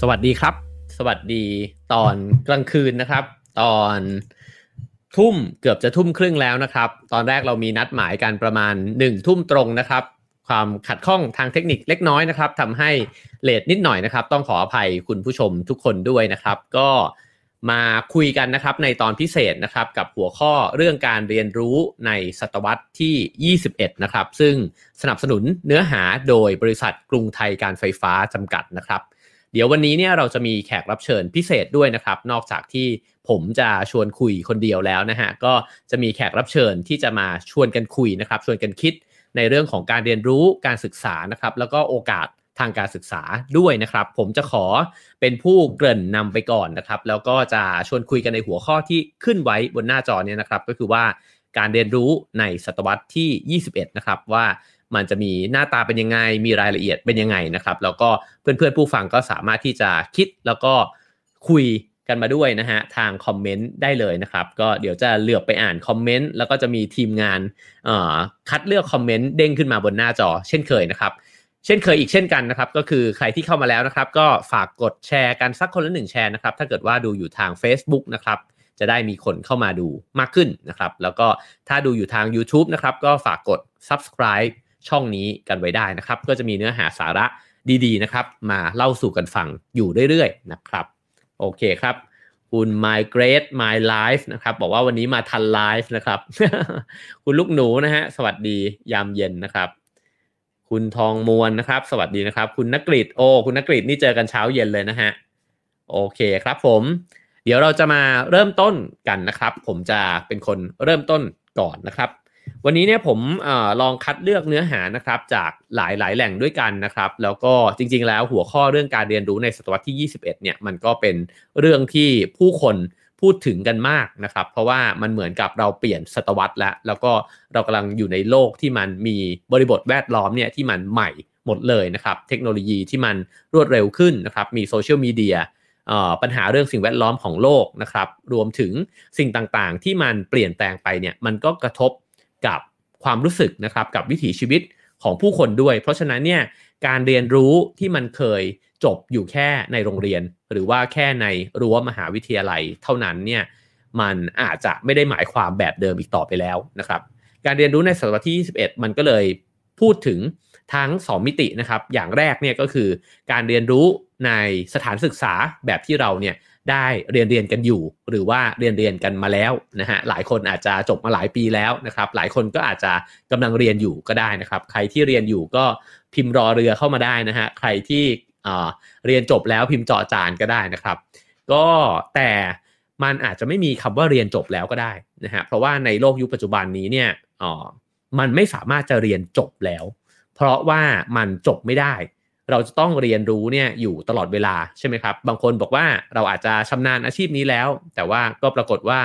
สวัสดีครับ สวัสดีตอนกลางคืนนะครับ ตอนทุ่มเกือบจะทุ่มครึ่งแล้วนะครับ ตอนแรกเรามีนัดหมายกันประมาณ1นึ่ทุ่มตรงนะครับ ความขัดข้องทางเทคนิคเล็กน้อยนะครับทำให้เลทนิดหน่อยนะครับ ต้องขออภัยคุณผู้ชมทุกคนด้วยนะครับ ก็มาคุยกันนะครับในตอนพิเศษนะครับกับหัวข้อเรื่องการเรียนรู้ในศตวรรษที่ 21 นะครับ ซึ่งสนับสนุนเนื้อหาโดยบริษัทกรุงไทยการไฟฟ้าจำกัดนะครับ เดี๋ยววันนี้เนี่ยเราจะมีแขกรับเชิญพิเศษด้วยนะครับ นอกจากที่ผมจะชวนคุยคนเดียวแล้วนะฮะก็จะมีแขกรับเชิญที่จะมาชวนกันคุยนะครับ ชวนกันคิดในเรื่องของการเรียนรู้การศึกษานะครับ แล้วก็โอกาสทางการศึกษาด้วยนะครับ ผมจะขอเป็นผู้เกริ่นนำไปก่อนนะครับ แล้วก็จะชวนคุยกันในหัวข้อที่ขึ้นไว้บนหน้าจอเนี่ยนะครับ ก็คือว่าการเรียนรู้ในศตวรรษที่ 21 นะครับว่า มันจะมีหน้าตาเป็นยังไง มีรายละเอียดเป็นยังไงนะครับ แล้วก็เพื่อนๆผู้ฟังก็สามารถที่จะคิดแล้วก็คุยกันมาด้วยนะฮะทางคอมเมนต์ได้เลยนะครับ ก็เดี๋ยวจะเลือกไปอ่านคอมเมนต์แล้วก็จะมีทีมงานคัดเลือกคอมเมนต์เด้งขึ้นมาบนหน้าจอ เช่นเคยนะครับ เช่นเคยอีกเช่นกันนะครับ ก็คือใครที่เข้ามาแล้วนะครับ ก็ฝากกดแชร์กันสักคนละหนึ่งแชร์นะครับ ถ้าเกิดว่าดูอยู่ทาง Facebook นะครับจะได้มีคนเข้ามาดูมากขึ้นนะครับ แล้วก็ถ้าดูอยู่ทาง YouTube นะครับก็ฝากกด subscribe ช่องนี้กันไว้ได้นะครับ ก็จะมีเนื้อหาสาระดีๆนะครับ มาเล่าสู่กันฟังอยู่เรื่อยๆนะครับ โอเคครับ คุณ My Great My Life นะครับ บอกว่าวันนี้มาทันไลฟ์นะครับ คุณลูกหนูนะฮะสวัสดียามเย็นนะครับคุณทองมวลนะครับ สวัสดีนะครับ คุณนักกริดโอ้คุณนักกริดนี่เจอกันเช้าเย็นเลยนะฮะโอเคครับผม เดี๋ยวเราจะมาเริ่มต้นกันนะครับ ผมจะเป็นคนเริ่มต้นก่อนนะครับ วันนี้เนี่ยผมอลองคัดเลือกเนื้อหานะครับจากหลายๆ แหล่งด้วยกันนะครับ แล้วก็จริง ๆ แล้วหัวข้อเรื่องการเรียนรู้ในศตวรรษที่ 21 เนี่ยมันก็เป็นเรื่องที่ผู้คนพูดถึงกันมากนะครับ เพราะว่ามันเหมือนกับเราเปลี่ยนศตวรรษแล้ว แล้วก็เรากำลังอยู่ในโลกที่มันมีบริบทแวดล้อมเนี่ยที่มันใหม่หมดเลยนะครับ เทคโนโลยีที่มันรวดเร็วขึ้นนะครับ มีโซเชียลมีเดียปัญหาเรื่องสิ่งแวดล้อมของโลกนะครับ รวมถึงสิ่งต่างๆ ที่มันเปลี่ยนแปลงไปเนี่ยมันก็กระทบ กับความรู้สึกนะครับกับวิถีชีวิตของผู้คนด้วย เพราะฉะนั้นเนี่ยการเรียนรู้ที่มันเคยจบอยู่แค่ในโรงเรียน หรือว่าแค่ในรั้วมหาวิทยาลัย เท่านั้นเนี่ยมันอาจจะไม่ได้หมายความแบบเดิมอีกต่อไปแล้วนะครับ การเรียนรู้ในศตวรรษที่ 21 มันก็เลยพูดถึงทั้ง 2 มิตินะครับ อย่างแรกเนี่ยก็คือการเรียนรู้ในสถานศึกษาแบบที่เราเนี่ย ได้เรียนเรียนกันอยู่ หรือว่าเรียนเรียนกันมาแล้วนะฮะหลายคนอาจจะจบมาหลายปีแล้วนะครับหลายคนก็อาจจะกำลังเรียนอยู่ก็ได้นะครับ ใครที่เรียนอยู่ก็พิมพ์รอเรือเข้ามาได้นะฮะใครที่เรียนจบแล้วพิมพ์เจาะจานก็ได้นะครับ ก็แต่มันอาจจะไม่มีคำว่าเรียนจบแล้วก็ได้นะฮะเพราะว่าในโลกยุคปัจจุบันนี้เนี่ยอ๋อมันไม่สามารถจะเรียนจบแล้ว เพราะว่ามันจบไม่ได้ เราจะต้องเรียนรู้เนี่ยอยู่ตลอดเวลาใช่ไหมครับ บางคนบอกว่าเราอาจจะชำนาญอาชีพนี้แล้ว แต่ว่าก็ปรากฏว่า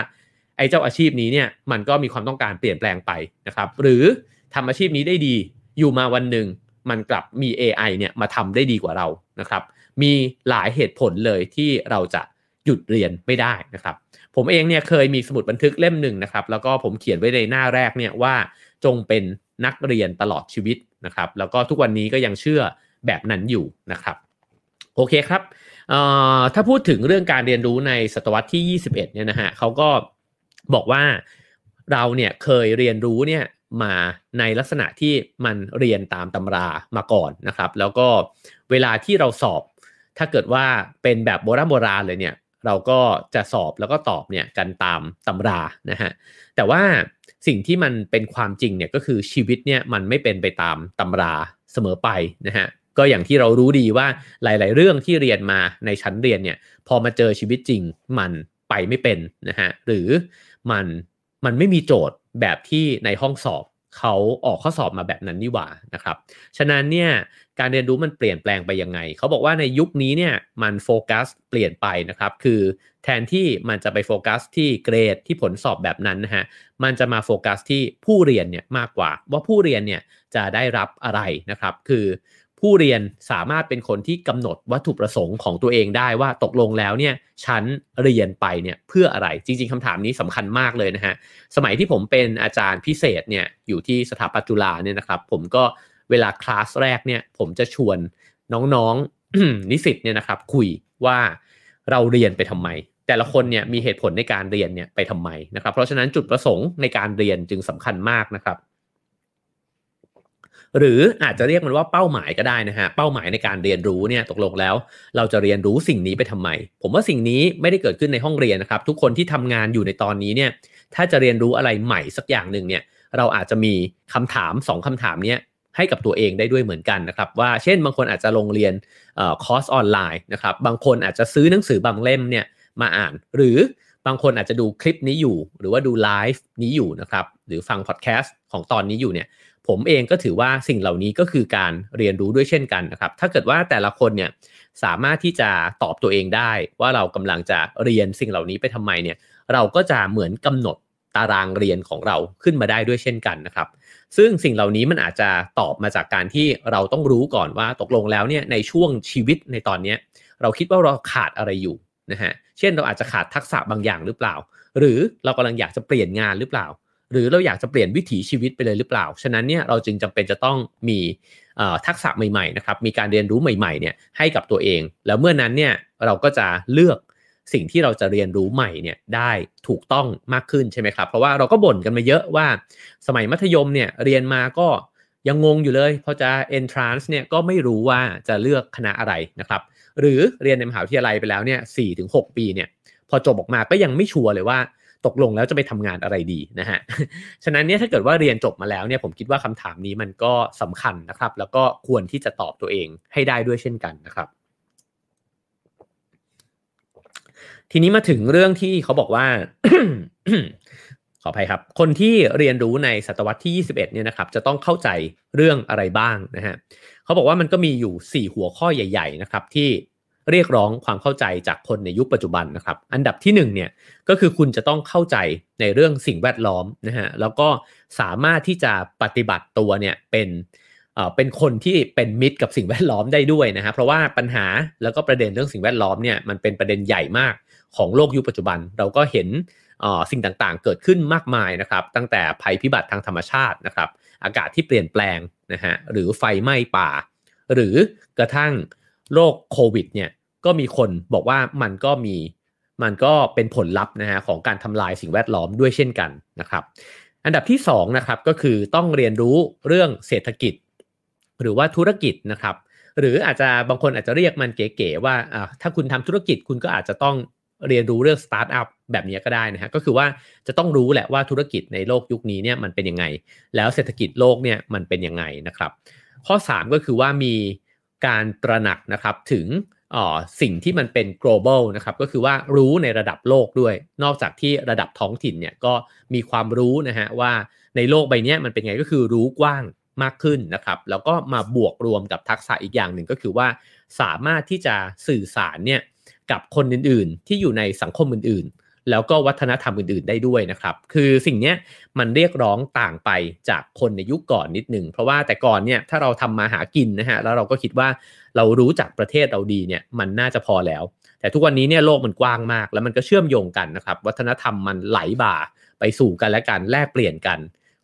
ไอ้เจ้าอาชีพนี้เนี่ยมันก็มีความต้องการเปลี่ยนแปลงไปนะครับ หรือทำอาชีพนี้ได้ดีอยู่มาวันหนึ่งมันกลับมี AI เนี่ยมาทำได้ดีกว่าเรานะครับ มีหลายเหตุผลเลยที่เราจะหยุดเรียนไม่ได้นะครับ ผมเองเนี่ยเคยมีสมุดบันทึกเล่มหนึ่งนะครับ แล้วก็ผมเขียนไว้ในหน้าแรกเนี่ยว่าจงเป็นนักเรียนตลอดชีวิตนะครับ แล้วก็ทุกวันนี้ก็ยังเชื่อ แบบนั้นอยู่นะครับโอเคครับถ้าพูดถึงเรื่องการเรียนรู้ในศตวรรษที่ 21 เนี่ยนะฮะเขาก็บอกว่าเราเนี่ยเคยเรียนรู้เนี่ยมาในลักษณะที่มันเรียนตามตำรามาก่อนนะครับ แล้วก็เวลาที่เราสอบ ถ้าเกิดว่าเป็นแบบโบราณโบราณเลยเนี่ยเราก็จะสอบแล้วก็ตอบเนี่ยกันตามตำรานะฮะแต่ว่าสิ่งที่มันเป็นความจริงเนี่ยก็คือชีวิตเนี่ยมันไม่เป็นไปตามตำราเสมอไปนะฮะ ก็อย่างที่เรารู้ดีว่าหลาย ๆ เรื่องที่เรียนมาในชั้นเรียนเนี่ยพอมาเจอชีวิตจริงมันไปไม่เป็นนะฮะหรือมันมันไม่มีโจทย์แบบที่ในห้องสอบเขาออกข้อสอบมาแบบนั้นนี่หว่านะครับ ฉะนั้นเนี่ยการเรียนรู้มันเปลี่ยนแปลงไปยังไง เขาบอกว่าในยุคนี้เนี่ยมันโฟกัสเปลี่ยนไปนะครับ คือแทนที่มันจะไปโฟกัสที่เกรดที่ผลสอบแบบนั้นนะฮะ มันจะมาโฟกัสที่ผู้เรียนเนี่ยมากกว่า ว่าผู้เรียนเนี่ยจะได้รับอะไรนะครับ คือ ผู้เรียนสามารถเป็นคนที่กำหนดวัตถุประสงค์ของตัวเองได้ว่าตกลงแล้วเนี่ยฉันเรียนไปเนี่ยเพื่ออะไรจริง ๆคำถามนี้สำคัญมากเลยนะฮะสมัยที่ผมเป็นอาจารย์พิเศษเนี่ยอยู่ที่สถาปัตจุฬาเนี่ยนะครับ ผมก็เวลาคลาสแรกเนี่ยผมจะชวนน้องๆนิสิตเนี่ยนะครับคุยว่าเราเรียนไปทำไม แต่ละคนเนี่ยมีเหตุผลในการเรียนเนี่ยไปทำไมนะครับ เพราะฉะนั้นจุดประสงค์ในการเรียนจึงสำคัญมากนะครับ หรืออาจจะเรียกมันว่าเป้าหมายก็ได้นะฮะเป้าหมายในการเรียนรู้เนี่ยตกลงแล้ว เราจะเรียนรู้สิ่งนี้ไปทำไม ผมว่าสิ่งนี้ไม่ได้เกิดขึ้นในห้องเรียนนะครับ ทุกคนที่ทำงานอยู่ในตอนนี้เนี่ยถ้าจะเรียนรู้อะไรใหม่สักอย่างหนึ่งเนี่ยเราอาจจะมีคำถาม 2คำถามเนี้ยให้กับตัวเองได้ด้วยเหมือนกันนะครับ ว่าเช่นบางคนอาจจะลงเรียนคอร์สออนไลน์นะครับบางคนอาจจะซื้อหนังสือบางเล่มเนี่ยมาอ่าน หรือบางคนอาจจะดูคลิปนี้อยู่ หรือว่าดูไลฟ์นี้อยู่นะครับหรือฟังพอดแคสต์ของตอนนี้อยู่เนี่ย ผมเองก็ถือว่าสิ่งเหล่านี้ก็คือการเรียนรู้ด้วยเช่นกันนะครับ ถ้าเกิดว่าแต่ละคนเนี่ยสามารถที่จะตอบตัวเองได้ ว่าเรากำลังจะเรียนสิ่งเหล่านี้ไปทำไมเนี่ย เราก็จะเหมือนกำหนดตารางเรียนของเราขึ้นมาได้ด้วยเช่นกันนะครับ ซึ่งสิ่งเหล่านี้มันอาจจะตอบมาจากการที่เราต้องรู้ก่อนว่าตกลงแล้วเนี่ยในช่วงชีวิตในตอนนี้เราคิดว่าเราขาดอะไรอยู่นะฮะ เช่นเราอาจจะขาดทักษะบางอย่างหรือเปล่า หรือเรากำลังอยากจะเปลี่ยนงานหรือเปล่า หรือเราอยากจะเปลี่ยนวิถีชีวิตไปเลยหรือเปล่า ฉะนั้นเนี่ยเราจึงจำเป็นจะต้องมีทักษะใหม่ๆนะครับ มีการเรียนรู้ใหม่ๆเนี่ยให้กับตัวเอง แล้วเมื่อนั้นเนี่ยเราก็จะเลือกสิ่งที่เราจะเรียนรู้ใหม่เนี่ยได้ถูกต้องมากขึ้นใช่ไหมครับ เพราะว่าเราก็บ่นกันมาเยอะว่าสมัยมัธยมเนี่ยเรียนมาก็ยังงงอยู่เลยพอจะ entrance เนี่ยก็ไม่รู้ว่าจะเลือกคณะอะไรนะครับ หรือเรียนในมหาวิทยาลัยไปแล้วเนี่ยสี่ถึงหปีเนี่ยพอจบออกมาก็ยังไม่ชัวร์เลยว่า ตกลงแล้วจะไปทำงานอะไรดีนะฮะ ฉะนั้นเนี่ยถ้าเกิดว่าเรียนจบมาแล้วเนี่ยผมคิดว่าคำถามนี้มันก็สำคัญนะครับ แล้วก็ควรที่จะตอบตัวเองให้ได้ด้วยเช่นกันนะครับ ทีนี้มาถึงเรื่องที่เขาบอกว่า ขออภัยครับ คนที่เรียนรู้ในศตวรรษที่ 21 เนี่ยนะครับ จะต้องเข้าใจเรื่องอะไรบ้างนะฮะเขาบอกว่ามันก็มีอยู่ 4 หัวข้อใหญ่ ๆ นะครับ ที่ เรียกร้องความเข้าใจจากคนในยุคปัจจุบันนะครับ อันดับที่1เนี่ยก็คือคุณจะต้องเข้าใจในเรื่องสิ่งแวดล้อมนะฮะแล้วก็สามารถที่จะปฏิบัติตัวเนี่ยเป็นเป็นคนที่เป็นมิตรกับสิ่งแวดล้อมได้ด้วยนะฮะเพราะว่าปัญหาแล้วก็ประเด็นเรื่องสิ่งแวดล้อมเนี่ยมันเป็นประเด็นใหญ่มากของโลกยุคปัจจุบัน เราก็เห็นสิ่งต่างๆ เกิดขึ้นมากมายนะครับ ตั้งแต่ภัยพิบัติทางธรรมชาตินะครับ อากาศที่เปลี่ยนแปลงนะฮะหรือไฟไหม้ป่า หรือกระทั่ง โรคโควิดเนี่ยก็มีคนบอกว่ามันก็มีมันก็เป็นผลลัพธ์นะฮะของการทำลายสิ่งแวดล้อมด้วยเช่นกันนะครับอันดับที่2นะครับก็คือต้องเรียนรู้เรื่องเศรษฐกิจ หรือว่าธุรกิจนะครับ หรืออาจจะบางคนอาจจะเรียกมันเก๋ๆว่าถ้าคุณทำธุรกิจคุณก็อาจจะต้องเรียนรู้เรื่องสตาร์ทอัพแบบนี้ก็ได้นะฮะก็คือว่าจะต้องรู้แหละว่าธุรกิจในโลกยุคนี้เนี่ยมันเป็นยังไง แล้วเศรษฐกิจโลกเนี่ยมันเป็นยังไงนะครับ ข้อ 3 ก็คือว่ามี การตระหนักนะครับถึงสิ่งที่มันเป็น global นะครับก็คือว่ารู้ในระดับโลกด้วย นอกจากที่ระดับท้องถิ่นเนี่ยก็มีความรู้นะฮะว่าในโลกใบนี้มันเป็นไงก็คือรู้กว้างมากขึ้นนะครับ แล้วก็มาบวกรวมกับทักษะอีกอย่างหนึ่งก็คือว่า สามารถที่จะสื่อสารเนี่ยกับคนอื่นๆ ที่อยู่ในสังคมอื่นๆ แล้วก็วัฒนธรรมอื่นๆได้ด้วยนะครับ คือสิ่งนี้มันเรียกร้องต่างไปจากคนในยุคก่อนนิดหนึ่ง เพราะว่าแต่ก่อนเนี่ยถ้าเราทำมาหากินนะฮะแล้วเราก็คิดว่าเรารู้จักประเทศเราดีเนี่ยมันน่าจะพอแล้ว แต่ทุกวันนี้เนี่ยโลกมันกว้างมาก แล้วมันก็เชื่อมโยงกันนะครับ วัฒนธรรมมันไหลบ่าไปสู่กันและกันแลกเปลี่ยนกัน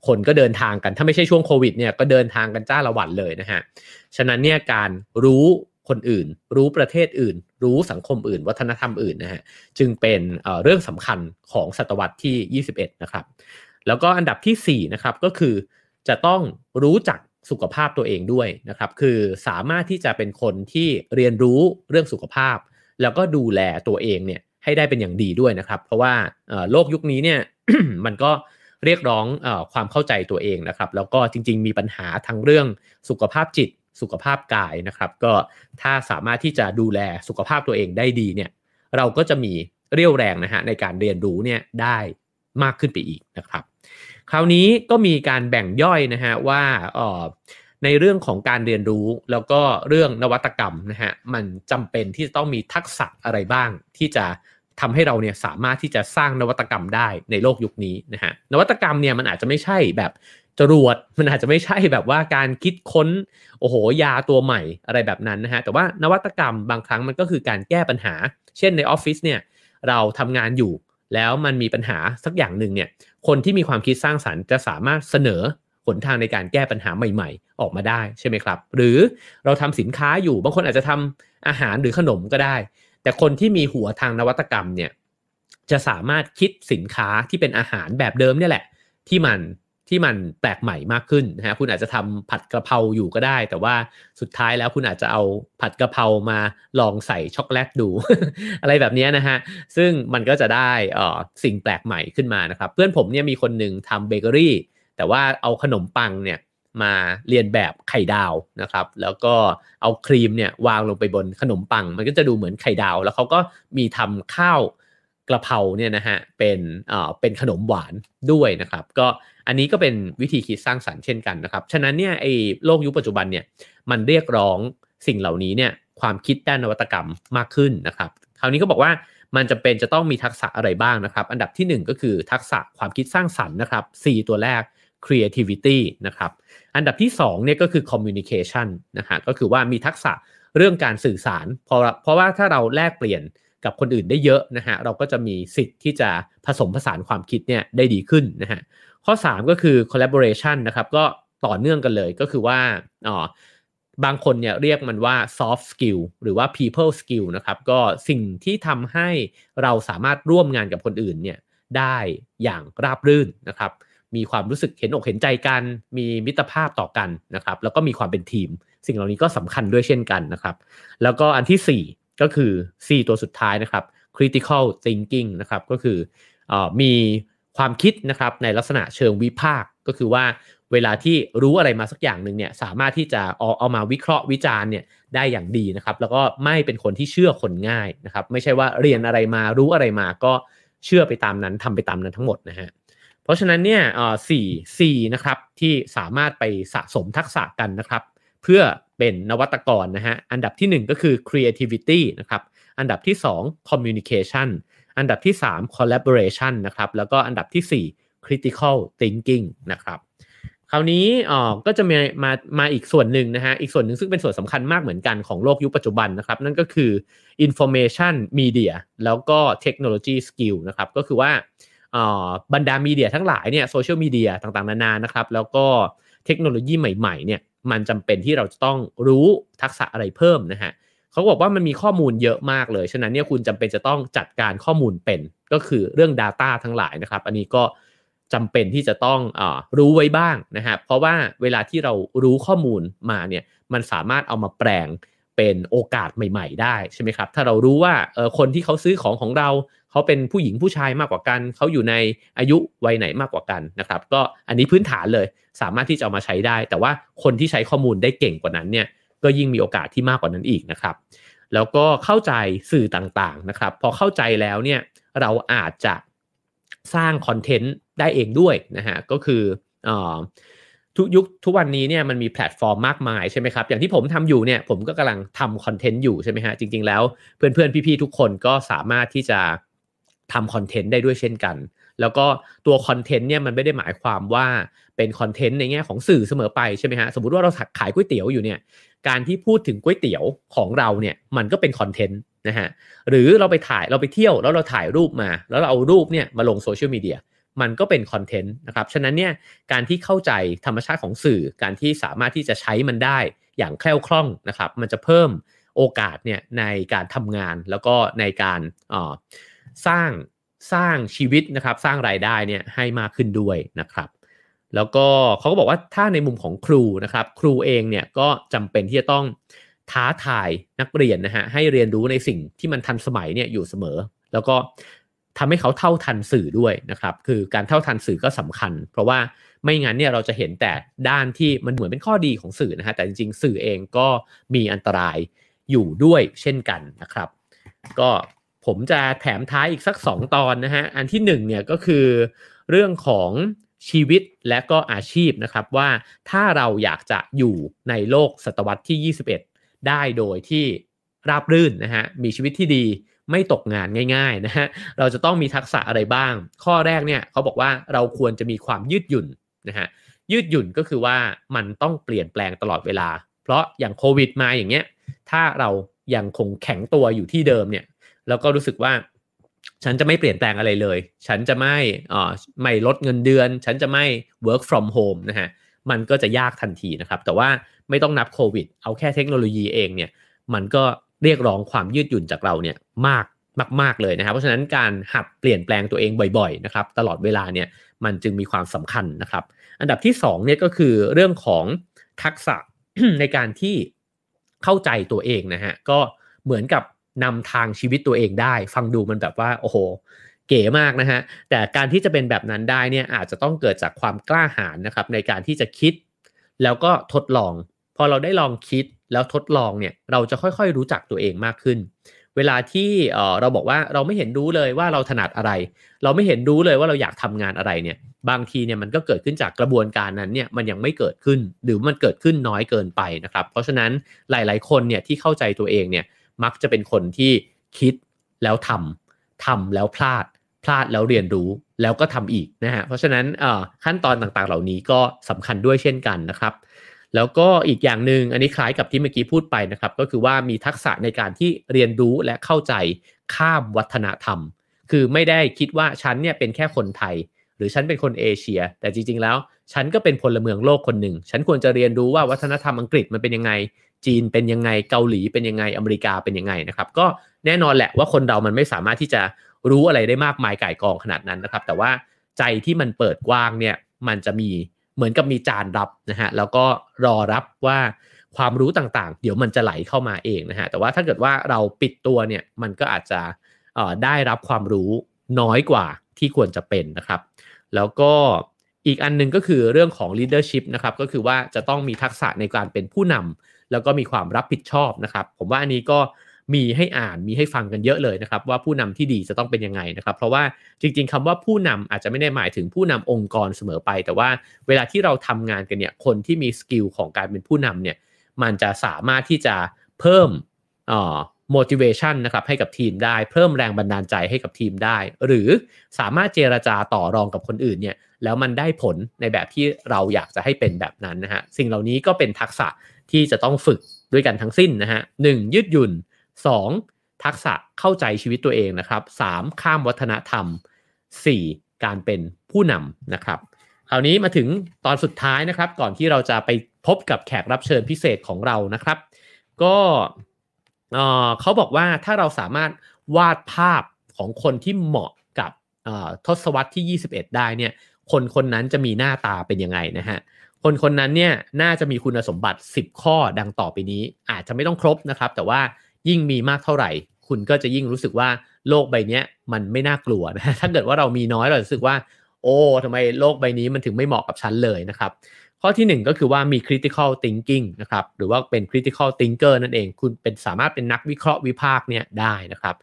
คนก็เดินทางกันถ้าไม่ใช่ช่วงโควิดเนี่ยก็เดินทางกันจ้าละวันเลยนะฮะฉะนั้นเนี่ยการรู้ คนอื่น รู้ประเทศอื่น รู้สังคมอื่น วัฒนธรรมอื่นนะฮะจึงเป็นเรื่องสำคัญของศตวรรษที่ 21 นะครับ แล้วก็อันดับที่4นะครับก็คือจะต้องรู้จักสุขภาพตัวเองด้วยนะครับ คือสามารถที่จะเป็นคนที่เรียนรู้เรื่องสุขภาพ แล้วก็ดูแลตัวเองเนี่ยให้ได้เป็นอย่างดีด้วยนะครับ เพราะว่าโลกยุคนี้เนี่ยมันก็เรียกร้องอความเข้าใจตัวเองนะครับ แล้วก็จริง ๆ มีปัญหาทั้งเรื่องสุขภาพจิต สุขภาพกายนะครับ ก็ถ้าสามารถที่จะดูแลสุขภาพตัวเองได้ดีเนี่ยเราก็จะมีเรี่ยวแรงนะฮะในการเรียนรู้เนี่ยได้มากขึ้นไปอีกนะครับ คราวนี้ก็มีการแบ่งย่อยนะฮะว่าออในเรื่องของการเรียนรู้แล้วก็เรื่องนวัตกรรมนะฮะมันจำเป็นที่จะต้องมีทักษะอะไรบ้าง ที่จะทำให้เราเนี่ยสามารถที่จะสร้างนวัตกรรมได้ในโลกยุคนี้นะฮะนวัตกรรมเนี่ยมันอาจจะไม่ใช่แบบ จรวดมันอาจจะไม่ใช่แบบว่าการคิดค้นโอ้โหยาตัวใหม่อะไรแบบนั้นนะฮะแต่ว่านวัตกรรมบางครั้งมันก็คือการแก้ปัญหา เช่นในออฟฟิศเนี่ยเราทำงานอยู่แล้วมันมีปัญหาสักอย่างหนึ่งเนี่ยคนที่มีความคิดสร้างสรรค์จะสามารถเสนอหนทางในการแก้ปัญหาใหม่ ๆ ออกมาได้ใช่ไหมครับ หรือเราทำสินค้าอยู่บางคนอาจจะทำอาหารหรือขนมก็ได้ แต่คนที่มีหัวทางนวัตกรรมเนี่ยจะสามารถคิดสินค้าที่เป็นอาหารแบบเดิมเนี่ยแหละ ที่มัน ที่มันแปลกใหม่มากขึ้นนะฮะคุณอาจจะทำผัดกระเพราอยู่ก็ได้ แต่ว่าสุดท้ายแล้วคุณอาจจะเอาผัดกระเพรามาลองใส่ช็อกโกแลตดู อะไรแบบนี้นะฮะซึ่งมันก็จะได้อ่อสิ่งแปลกใหม่ขึ้นมานะครับ เพื่อนผมเนี่ยมีคนหนึ่งทำเบเกอรี่แต่ว่าเอาขนมปังเนี่ยมาเลียนแบบไข่ดาวนะครับ แล้วก็เอาครีมเนี่ยวางลงไปบนขนมปัง มันก็จะดูเหมือนไข่ดาว แล้วเขาก็มีทำข้าว กระเพราเนี่ยนะฮะเป็นเอ่อเป็นขนมหวานด้วยนะครับ ก็อันนี้ก็เป็นวิธีคิดสร้างสรรค์เช่นกันนะครับ ฉะนั้นเนี่ยไอ้โลกยุคปัจจุบันเนี่ยมันเรียกร้องสิ่งเหล่านี้เนี่ยความคิดด้านนวัตกรรมมากขึ้นนะครับ คราวนี้ก็บอกว่ามันจะเป็นจะต้องมีทักษะอะไรบ้างนะครับ อันดับที่ 1 ก็คือทักษะความคิดสร้างสรรค์นะครับ C ตัวแรก creativity นะครับ อันดับที่2เนี่ยก็คือ communication นะฮะก็คือว่ามีทักษะเรื่องการสื่อสารเพราะเพราะว่าถ้าเราแลกเปลี่ยน กับคนอื่นได้เยอะนะฮะเราก็จะมีสิทธิ์ที่จะผสมผสานความคิดเนี่ยได้ดีขึ้นนะฮะข้อ 3 ก็คือ collaboration นะครับก็ต่อเนื่องกันเลยก็คือว่าอ๋อบางคนเนี่ยเรียกมันว่า soft skill หรือว่า people skill นะครับก็สิ่งที่ทำให้เราสามารถร่วมงานกับคนอื่นเนี่ยได้อย่างราบรื่นนะครับ มีความรู้สึกเห็นอกเห็นใจกัน มีมิตรภาพต่อกันนะครับ แล้วก็มีความเป็นทีม สิ่งเหล่านี้ก็สำคัญด้วยเช่นกันนะครับ แล้วก็อันที่4 ก็คือ C ตัวสุดท้ายนะครับ critical thinking นะครับก็คืออมีความคิดนะครับในลักษณะเชิงวิพากษ์ก็คือว่าเวลาที่รู้อะไรมาสักอย่างหนึ่งเนี่ยสามารถที่จะเอาเอามาวิเคราะห์วิจารณ์เนี่ยได้อย่างดีนะครับ แล้วก็ไม่เป็นคนที่เชื่อคนง่ายนะครับ ไม่ใช่ว่าเรียนอะไรมารู้อะไรมาก็เชื่อไปตามนั้นทำไปตามนั้นทั้งหมดนะฮะเพราะฉะนั้นเนี่ยสี่สี่นะครับที่สามารถไปสะสมทักษะกันนะครับ เพื่อเป็นนวัตกรนะฮะ อันดับที่ 1 ก็คือ creativity นะครับ อันดับที่ 2 communication อันดับที่ 3 collaboration นะครับ แล้วก็อันดับที่ 4 critical thinking นะครับคราวนี้อ๋อก็จะมีมามาอีกส่วนหนึ่งนะฮะ อีกส่วนหนึ่งซึ่งเป็นส่วนสำคัญมากเหมือนกันของโลกยุคปัจจุบันนะครับ นั่นก็คือ information media แล้วก็ technology skill นะครับ ก็คือว่าบรรดามีเดียทั้งหลายเนี่ยโซเชียลมีเดียต่างๆ นานานะครับ แล้วก็เทคโนโลยีใหม่ๆเนี่ย มันจำเป็นที่เราจะต้องรู้ทักษะอะไรเพิ่มนะฮะเขาบอกว่ามันมีข้อมูลเยอะมากเลย ฉะนั้นเนี่ยคุณจำเป็นจะต้องจัดการข้อมูลเป็น ก็คือเรื่อง Data ทั้งหลายนะครับ อันนี้ก็จำเป็นที่จะต้องอรู้ไว้บ้างนะฮะเพราะว่าเวลาที่เรารู้ข้อมูลมาเนี่ยมันสามารถเอามาแปลงเป็นโอกาสใหม่ ๆ ได้ใช่ไหมครับ ถ้าเรารู้ว่าเออคนที่เขาซื้อของของเรา เขาเป็นผู้หญิงผู้ชายมากกว่ากัน เขาอยู่ในอายุวัยไหนมากกว่ากันนะครับ ก็อันนี้พื้นฐานเลยสามารถที่จะเอามาใช้ได้ แต่ว่าคนที่ใช้ข้อมูลได้เก่งกว่านั้นเนี่ยก็ยิ่งมีโอกาสที่มากกว่านั้นอีกนะครับ แล้วก็เข้าใจสื่อต่างๆนะครับ พอเข้าใจแล้วเนี่ยเราอาจจะสร้างคอนเทนต์ได้เองด้วยนะฮะก็คืออทุกยุคทุกวันนี้เนี่ยมันมีแพลตฟอร์มมากมายใช่ไหมครับอย่างที่ผมทำอยู่เนี่ยผมก็กำลังทำคอนเทนต์อยู่ใช่ไหมฮะจริงๆแล้วเพื่อนๆพี่ๆทุกคนก็สามารถที่จะ ทำคอนเทนต์ได้ด้วยเช่นกัน แล้วก็ตัวคอนเทนต์เนี่ยมันไม่ได้หมายความว่าเป็นคอนเทนต์ในแง่ของสื่อเสมอไปใช่ไหมฮะสมมติว่าเราขายก๋วยเตี๋ยวอยู่เนี่ยการที่พูดถึงก๋วยเตี๋ยวของเราเนี่ยมันก็เป็นคอนเทนต์นะฮะหรือเราไปถ่ายเราไปเที่ยวแล้วเราถ่ายรูปมา แล้วเราเอารูปเนี่ยมาลงโซเชียลมีเดียมันก็เป็นคอนเทนต์นะครับ ฉะนั้นเนี่ยการที่เข้าใจธรรมชาติของสื่อ การที่สามารถที่จะใช้มันได้อย่างแคล่วคล่องนะครับ มันจะเพิ่มโอกาสเนี่ยในการทำงานแล้วก็ในการ สร้างสร้างชีวิตนะครับสร้างรายได้เนี่ยให้มากขึ้นด้วยนะครับแล้วก็เขาก็บอกว่าถ้าในมุมของครูนะครับ ครูเองเนี่ยก็จำเป็นที่จะต้องท้าทายนักเรียนนะฮะให้เรียนรู้ในสิ่งที่มันทันสมัยเนี่ยอยู่เสมอ แล้วก็ทำให้เขาเท่าทันสื่อด้วยนะครับ คือการเท่าทันสื่อก็สำคัญ เพราะว่าไม่งั้นเนี่ยเราจะเห็นแต่ด้านที่มันเหมือนเป็นข้อดีของสื่อนะฮะแต่จริงๆ สื่อเองก็มีอันตรายอยู่ด้วยเช่นกันนะครับ ก็ ผมจะแถมท้ายอีกสัก 2 ตอนนะฮะ อันที่ 1 เนี่ยก็คือเรื่องของชีวิตและก็อาชีพนะครับว่าถ้าเราอยากจะอยู่ในโลกศตวรรษที่ 21 ได้โดยที่ราบรื่นนะฮะมีชีวิตที่ดีไม่ตกงานง่าย ๆนะฮะเราจะต้องมีทักษะอะไรบ้าง ข้อแรกเนี่ยเขาบอกว่าเราควรจะมีความยืดหยุ่นนะฮะยืดหยุ่นก็คือว่ามันต้องเปลี่ยนแปลงตลอดเวลา เพราะอย่างโควิดมาอย่างเงี้ยถ้าเรายังคงแข็งตัวอยู่ที่เดิมเนี่ย แล้วก็รู้สึกว่า ฉันจะไม่เปลี่ยนแปลงอะไรเลย ฉันจะไม่อ่อไม่ลดเงินเดือน ฉันจะไม่ work from home นะฮะมันก็จะยากทันทีนะครับ แต่ว่าไม่ต้องนับโควิด เอาแค่เทคโนโลยีเองเนี่ย มันก็เรียกร้องความยืดหยุ่นจากเราเนี่ยมากมาก ๆ เลยนะครับ เพราะฉะนั้นการหัดเปลี่ยนแปลงตัวเองบ่อย ๆ นะครับ ตลอดเวลาเนี่ยมันจึงมีความสำคัญนะครับ อันดับที่2เนี่ยก็คือเรื่องของทักษะในการที่เข้าใจตัวเองนะฮะ ก็เหมือนกับ นำทางชีวิตตัวเองได้ ฟังดูมันแบบว่า โอ้โห เก๋มากนะฮะ แต่การที่จะเป็นแบบนั้นได้เนี่ยอาจจะต้องเกิดจากความกล้าหาญนะครับ ในการที่จะคิด แล้วก็ทดลอง พอเราได้ลองคิดแล้วทดลองเนี่ยเราจะค่อยๆรู้จักตัวเองมากขึ้น เวลาที่เราบอกว่าเราไม่เห็นรู้เลยว่าเราถนัดอะไร เราไม่เห็นรู้เลยว่าเราอยากทำงานอะไรเนี่ยบางทีเนี่ยมันก็เกิดขึ้นจากกระบวนการนั้นเนี่ยมันยังไม่เกิดขึ้นหรือมันเกิดขึ้นน้อยเกินไปนะครับ เพราะฉะนั้นหลายๆคนเนี่ยที่เข้าใจตัวเองเนี่ย มักจะเป็นคนที่คิดแล้วทำทำแล้วพลาด พลาดแล้วเรียนรู้แล้วก็ทำอีกนะฮะเพราะฉะนั้นขั้นตอนต่างๆเหล่านี้ก็สำคัญด้วยเช่นกันนะครับ แล้วก็อีกอย่างหนึ่งอันนี้คล้ายกับที่เมื่อกี้พูดไปนะครับ ก็คือว่ามีทักษะในการที่เรียนรู้และเข้าใจข้ามวัฒนธรรม คือไม่ได้คิดว่าฉันเนี่ยเป็นแค่คนไทย หรือฉันเป็นคนเอเชีย แต่จริงๆแล้วฉันก็เป็นพลเมืองโลกคนหนึ่ง ฉันควรจะเรียนรู้ว่าวัฒนธรรมอังกฤษมันเป็นยังไง จีนเป็นยังไงเกาหลีเป็นยังไงอเมริกาเป็นยังไงนะครับก็แน่นอนแหละว่าคนเรามันไม่สามารถที่จะรู้อะไรได้มากมายก่ายกองขนาดนั้นนะครับ แต่ว่าใจที่มันเปิดกว้างเนี่ยมันจะมีเหมือนกับมีจานรับนะฮะแล้วก็รอรับว่าความรู้ต่างๆ เดี๋ยวมันจะไหลเข้ามาเองนะฮะแต่ว่าถ้าเกิดว่าเราปิดตัวเนี่ยมันก็อาจจะได้รับความรู้น้อยกว่าที่ควรจะเป็นนะครับ แล้วก็อีกอันนึงก็คือเรื่องของ leadership นะครับก็คือว่าจะต้องมีทักษะในการเป็นผู้นำ แล้วก็มีความรับผิดชอบนะครับ ผมว่าอันนี้ก็มีให้อ่านมีให้ฟังกันเยอะเลยนะครับ ว่าผู้นำที่ดีจะต้องเป็นยังไงนะครับ เพราะว่าจริง ๆคำว่าผู้นำอาจจะไม่ได้หมายถึงผู้นำองค์กรเสมอไป แต่ว่าเวลาที่เราทำงานกันเนี่ยคนที่มีสกิลของการเป็นผู้นำเนี่ยมันจะสามารถที่จะเพิ่ม motivation นะครับให้กับทีมได้เพิ่มแรงบันดาลใจให้กับทีมได้ หรือสามารถเจรจาต่อรองกับคนอื่นเนี่ยแล้วมันได้ผลในแบบที่เราอยากจะให้เป็นแบบนั้นนะฮะสิ่งเหล่านี้ก็เป็นทักษะ ที่จะต้องฝึกด้วยกันทั้งสิ้นนะฮะหยืดหยุ่น 2. ทักษะเข้าใจชีวิตตัวเองนะครับ 3. ข้ามวัฒนธรรม 4. การเป็นผู้นำนะครับคราวนี้มาถึงตอนสุดท้ายนะครับ ก่อนที่เราจะไปพบกับแขกรับเชิญพิเศษของเรานะครับ ก็เขาบอกว่าถ้าเราสามารถวาดภาพของคนที่เหมาะกับทศวรรษที่ 21 ได้เนี่ย คนคนนั้นจะมีหน้าตาเป็นยังไงนะฮะ คนคนนั้นเนี่ยน่าจะมีคุณสมบัติ 10 ข้อดังต่อไปนี้ อาจจะไม่ต้องครบนะครับ แต่ว่ายิ่งมีมากเท่าไหร่ คุณก็จะยิ่งรู้สึกว่าโลกใบนี้มันไม่น่ากลัวนะถ้าเกิดว่าเรามีน้อยเราจะรู้สึกว่า โอ้ทำไมโลกใบนี้มันถึงไม่เหมาะกับฉันเลยนะครับ ข้อที่ 1 ก็คือว่ามี critical thinking นะครับหรือว่าเป็น critical thinker นั่นเอง คุณเป็นสามารถเป็นนักวิเคราะห์วิพากษ์เนี่ยได้นะครับ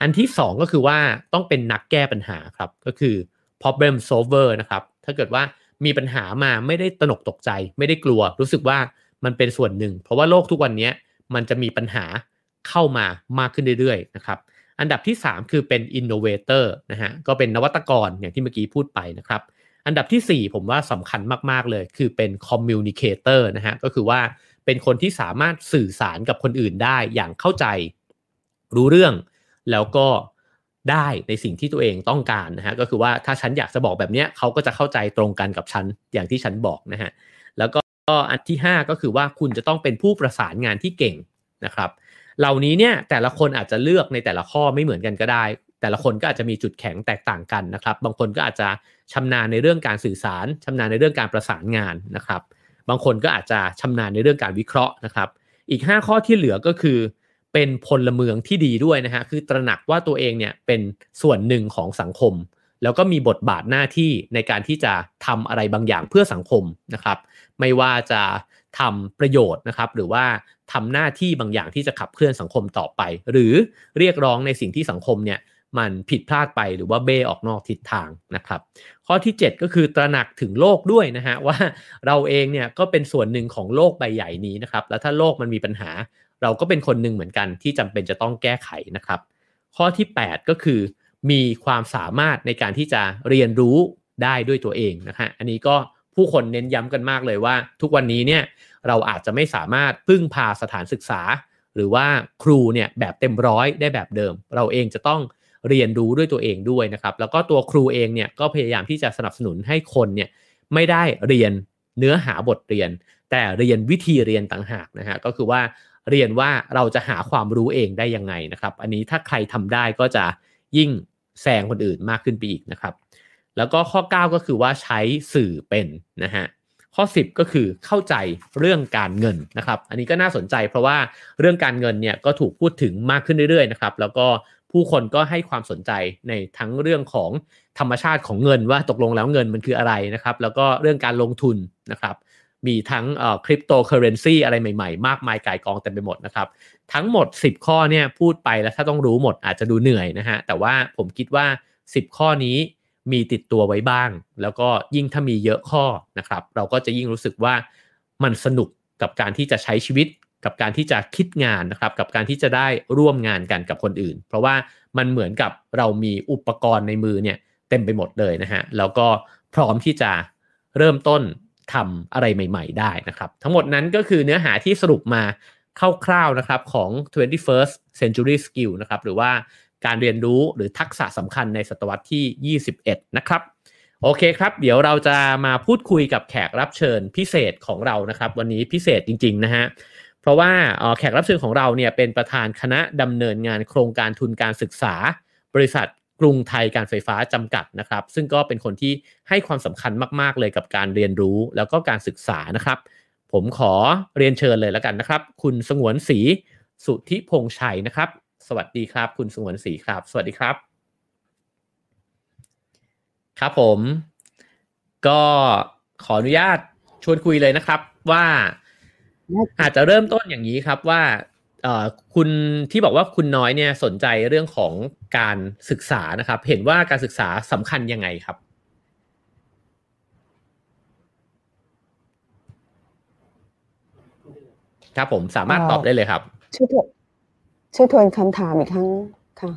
อันที่ 2 ก็คือว่าต้องเป็นนักแก้ปัญหาครับก็คือ problem solver นะครับถ้าเกิดว่า มีปัญหามาไม่ได้ตระหนกตกใจ ไม่ได้กลัว รู้สึกว่ามันเป็นส่วนหนึ่ง เพราะว่าโลกทุกวันนี้มันจะมีปัญหาเข้ามามากขึ้นเรื่อยๆนะครับอันดับที่ 3 คือเป็น innovator นะฮะก็เป็นนวัตกรอย่างที่เมื่อกี้พูดไปนะครับอันดับที่ 4 ผมว่าสำคัญมากๆเลย คือเป็น communicator นะฮะก็คือว่าเป็นคนที่สามารถสื่อสารกับคนอื่นได้อย่างเข้าใจ รู้เรื่อง แล้วก็ ได้ในสิ่งที่ตัวเองต้องการนะฮะก็คือว่าถ้าฉันอยากจะบอกแบบเนี้ยเขาก็จะเข้าใจตรงกันกับฉันอย่างที่ฉันบอกนะฮะแล้วก็อันที่ 5 ก็คือว่าคุณจะต้องเป็นผู้ประสานงานที่เก่งนะครับ เหล่านี้เนี่ยแต่ละคนอาจจะเลือกในแต่ละข้อไม่เหมือนกันก็ได้ แต่ละคนก็อาจจะมีจุดแข็งแตกต่างกันนะครับ บางคนก็อาจจะชำนาญในเรื่องการสื่อสารชำนาญในเรื่องการประสานงานนะครับ บางคนก็อาจจะชำนาญในเรื่องการวิเคราะห์นะครับ อีก 5 ข้อที่เหลือก็คือ เป็นพลเมืองที่ดีด้วยนะฮะคือตระหนักว่าตัวเองเนี่ยเป็นส่วนหนึ่งของสังคม แล้วก็มีบทบาทหน้าที่ในการที่จะทำอะไรบางอย่างเพื่อสังคมนะครับ ไม่ว่าจะทำประโยชน์นะครับ หรือว่าทำหน้าที่บางอย่างที่จะขับเคลื่อนสังคมต่อไป หรือเรียกร้องในสิ่งที่สังคมเนี่ยมันผิดพลาดไปหรือว่าเบออกนอกทิศทางนะครับ ข้อที่ 7 ก็คือตระหนักถึงโลกด้วยนะฮะว่าเราเองเนี่ยก็เป็นส่วนหนึ่งของโลกใบใหญ่นี้นะครับ แล้วถ้าโลกมันมีปัญหา เราก็เป็นคนหนึ่งเหมือนกันที่จำเป็นจะต้องแก้ไขนะครับ ข้อที่ 8 ก็คือ มีความสามารถในการที่จะเรียนรู้ได้ด้วยตัวเองนะฮะอันนี้ก็ผู้คนเน้นย้ำกันมากเลยว่า ทุกวันนี้เนี่ยเราอาจจะไม่สามารถพึ่งพาสถานศึกษา หรือว่าครูเนี่ยแบบเต็มร้อยได้แบบเดิม เราเองจะต้องเรียนรู้ด้วยตัวเองด้วยนะครับแล้วก็ตัวครูเองเนี่ยก็พยายามที่จะสนับสนุนให้คนเนี่ยไม่ได้เรียนเนื้อหาบทเรียน แต่เรียนวิธีเรียนต่างหากนะฮะก็คือว่า เรียนว่าเราจะหาความรู้เองได้ยังไงนะครับ อันนี้ถ้าใครทำได้ก็จะยิ่งแซงคนอื่นมากขึ้นไปอีกนะครับ แล้วก็ข้อ 9 ก็คือว่าใช้สื่อเป็นนะฮะข้อ 10 ก็คือเข้าใจเรื่องการเงินนะครับ อันนี้ก็น่าสนใจเพราะว่าเรื่องการเงินเนี่ยก็ถูกพูดถึงมากขึ้นเรื่อยๆนะครับ แล้วก็ผู้คนก็ให้ความสนใจในทั้งเรื่องของธรรมชาติของเงินว่าตกลงแล้วเงินมันคืออะไรนะครับ แล้วก็เรื่องการลงทุนนะครับ มีทั้งคริปโตเคอเรนซีอะไรใหม่ๆ มากมายกายกองเต็มไปหมดนะครับ ทั้งหมด 10 ข้อเนี่ยพูดไปแล้วถ้าต้องรู้หมดอาจจะดูเหนื่อยนะฮะ แต่ว่าผมคิดว่า 10 ข้อนี้มีติดตัวไว้บ้าง แล้วก็ยิ่งถ้ามีเยอะข้อนะครับ เราก็จะยิ่งรู้สึกว่ามันสนุกกับการที่จะใช้ชีวิตกับการที่จะคิดงานนะครับ กับการที่จะได้ร่วมงานกันกับคนอื่น เพราะว่ามันเหมือนกับเรามีอุปกรณ์ในมือเนี่ยเต็มไปหมดเลยนะฮะแล้วก็พร้อมที่จะเริ่มต้น ทำอะไรใหม่ ๆ ได้นะครับ ทั้งหมดนั้นก็คือเนื้อหาที่สรุปมาคร่าวๆนะครับของ 21st century skill นะครับหรือว่าการเรียนรู้หรือทักษะสำคัญในศตวรรษที่ 21 นะครับ โอเคครับ เดี๋ยวเราจะมาพูดคุยกับแขกรับเชิญพิเศษของเรานะครับ วันนี้พิเศษจริง ๆ นะฮะเพราะว่าแขกรับเชิญของเราเนี่ยเป็นประธานคณะดำเนินงานโครงการทุนการศึกษา บริษัท กรุงไทยการไฟฟ้าจำกัดนะครับ ซึ่งก็เป็นคนที่ให้ความสำคัญมาก ๆ เลยกับการเรียนรู้แล้วก็การศึกษานะครับ ผมขอเรียนเชิญเลยแล้วกันนะครับ คุณสงวนศรีสุทธิพงชัยนะครับ สวัสดีครับ คุณสงวนศรีครับ สวัสดีครับ ครับผม ก็ขออนุญาตชวนคุยเลยนะครับว่าอาจจะเริ่มต้นอย่างนี้ครับว่า คุณที่บอกว่าคุณน้อยเนี่ยสนใจเรื่องของการศึกษานะครับ เห็นว่าการศึกษาสำคัญยังไงครับ ครับผมสามารถตอบได้เลยครับ ช่วยช่วยทวนคำถามอีกครั้งค่ะ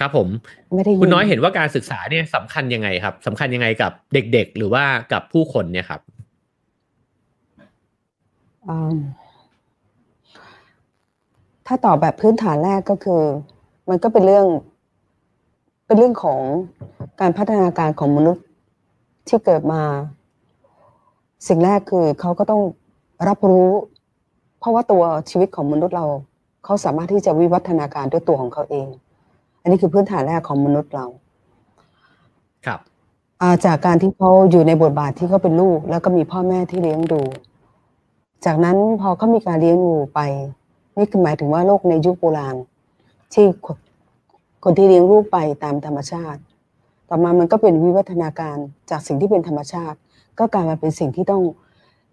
ครับผมไม่ได้คุณน้อยเห็นว่าการศึกษาเนี่ยสำคัญยังไงครับสำคัญยังไงกับเด็ก ๆ หรือว่ากับผู้คนเนี่ยครับ ถ้าตอบแบบพื้นฐานแรกก็คือ มันก็เป็นเรื่อง เป็นเรื่องของการพัฒนาการของมนุษย์ที่เกิดมา สิ่งแรกคือเขาก็ต้องรับรู้ เพราะว่าตัวชีวิตของมนุษย์เราเขาสามารถที่จะวิวัฒนาการด้วยตัวของเขาเอง อันนี้คือพื้นฐานแรกของมนุษย์เรา ครับจากการที่เขาอยู่ในบทบาทที่เขาเป็นลูก แล้วก็มีพ่อแม่ที่เลี้ยงดู จากนั้นพอเขามีการเลี้ยงดูไป นี่คือหมายถึงว่าโลกในยุคโบราณ ที่คนที่เลี้ยงลูกไปตามธรรมชาติ ต่อมามันก็เป็นวิวัฒนาการจากสิ่งที่เป็นธรรมชาติ ก็กลายมาเป็นสิ่งที่ต้อง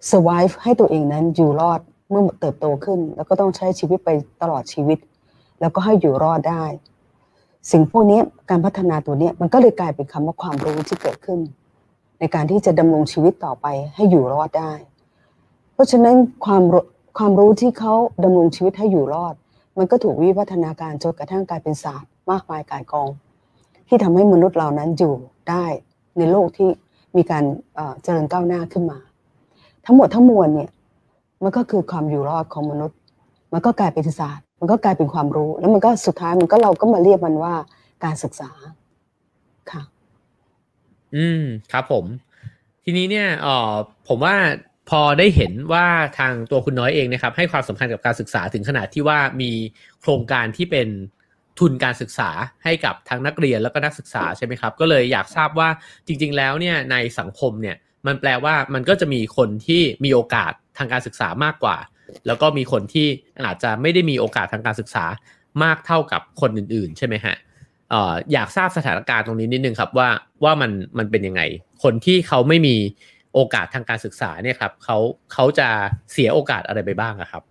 survive ให้ตัวเองนั้นอยู่รอดเมื่อเติบโตขึ้น แล้วก็ต้องใช้ชีวิตไปตลอดชีวิต แล้วก็ให้อยู่รอดได้ สิ่งพวกนี้การพัฒนาตัวนี้มันก็เลยกลายเป็นคำว่าความรู้ที่เกิดขึ้น ในการที่จะดำรงชีวิตต่อไปให้อยู่รอดได้ เพราะฉะนั้นความ ความรู้ที่เขาดำรงชีวิตให้อยู่รอด มันก็ถูกวิวัฒนาการจนกระทั่งกลายเป็นศาสตร์มากมายกายกอง ที่ทำให้มนุษย์เหล่านั้นอยู่ได้ในโลกที่มีการเจริญก้าวหน้าขึ้นมา ทั้งหมดทั้งมวลเนี่ยมันก็คือความอยู่รอดของมนุษย์ มันก็กลายเป็นศาสตร์ มันก็กลายเป็นความรู้ แล้วมันก็สุดท้ายมันก็เราก็มาเรียกมันว่าการศึกษาค่ะ อืมครับผม ทีนี้เนี่ยเออผมว่า พอได้เห็นว่าทางตัวคุณน้อยเองนะครับ ให้ความสำคัญกับการศึกษาถึงขนาดที่ว่ามีโครงการที่เป็นทุนการศึกษาให้กับทั้งนักเรียนแล้วก็นักศึกษาใช่ไหมครับ ก็เลยอยากทราบว่าจริง ๆ แล้วเนี่ยในสังคมเนี่ยมันแปลว่ามันก็จะมีคนที่มีโอกาสทางการศึกษามากกว่า แล้วก็มีคนที่อาจจะไม่ได้มีโอกาสทางการศึกษามากเท่ากับคนอื่น ๆ ใช่ไหมฮะอยากทราบสถานการณ์ตรงนี้นิดนึงครับว่าว่ามันมันเป็นยังไง คนที่เขาไม่มี โอกาสทางการศึกษาเนี่ยครับเขาเขาจะเสียโอกาสอะไรไปบ้างครับ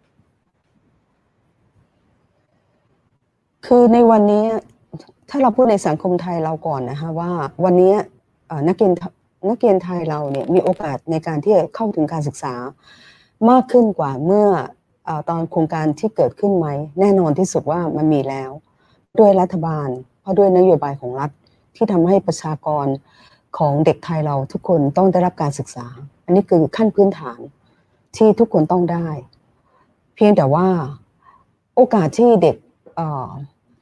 คือในวันนี้ถ้าเราพูดในสังคมไทยเราก่อนนะคะว่าวันนี้นักเรียนนักเรียนไทยเราเนี่ยมีโอกาสในการที่จะเข้าถึงการศึกษามากขึ้นกว่าเมื่ออตอนโครงการที่เกิดขึ้นไหมแน่นอนที่สุดว่ามันมีแล้ว ด้วยรัฐบาล เพราะด้วยนโยบายของรัฐที่ทำให้ประชากร ของเด็กไทยเราทุกคนต้องได้รับการศึกษา อันนี้คือขั้นพื้นฐานที่ทุกคนต้องได้ เพียงแต่ว่าโอกาสที่เด็ก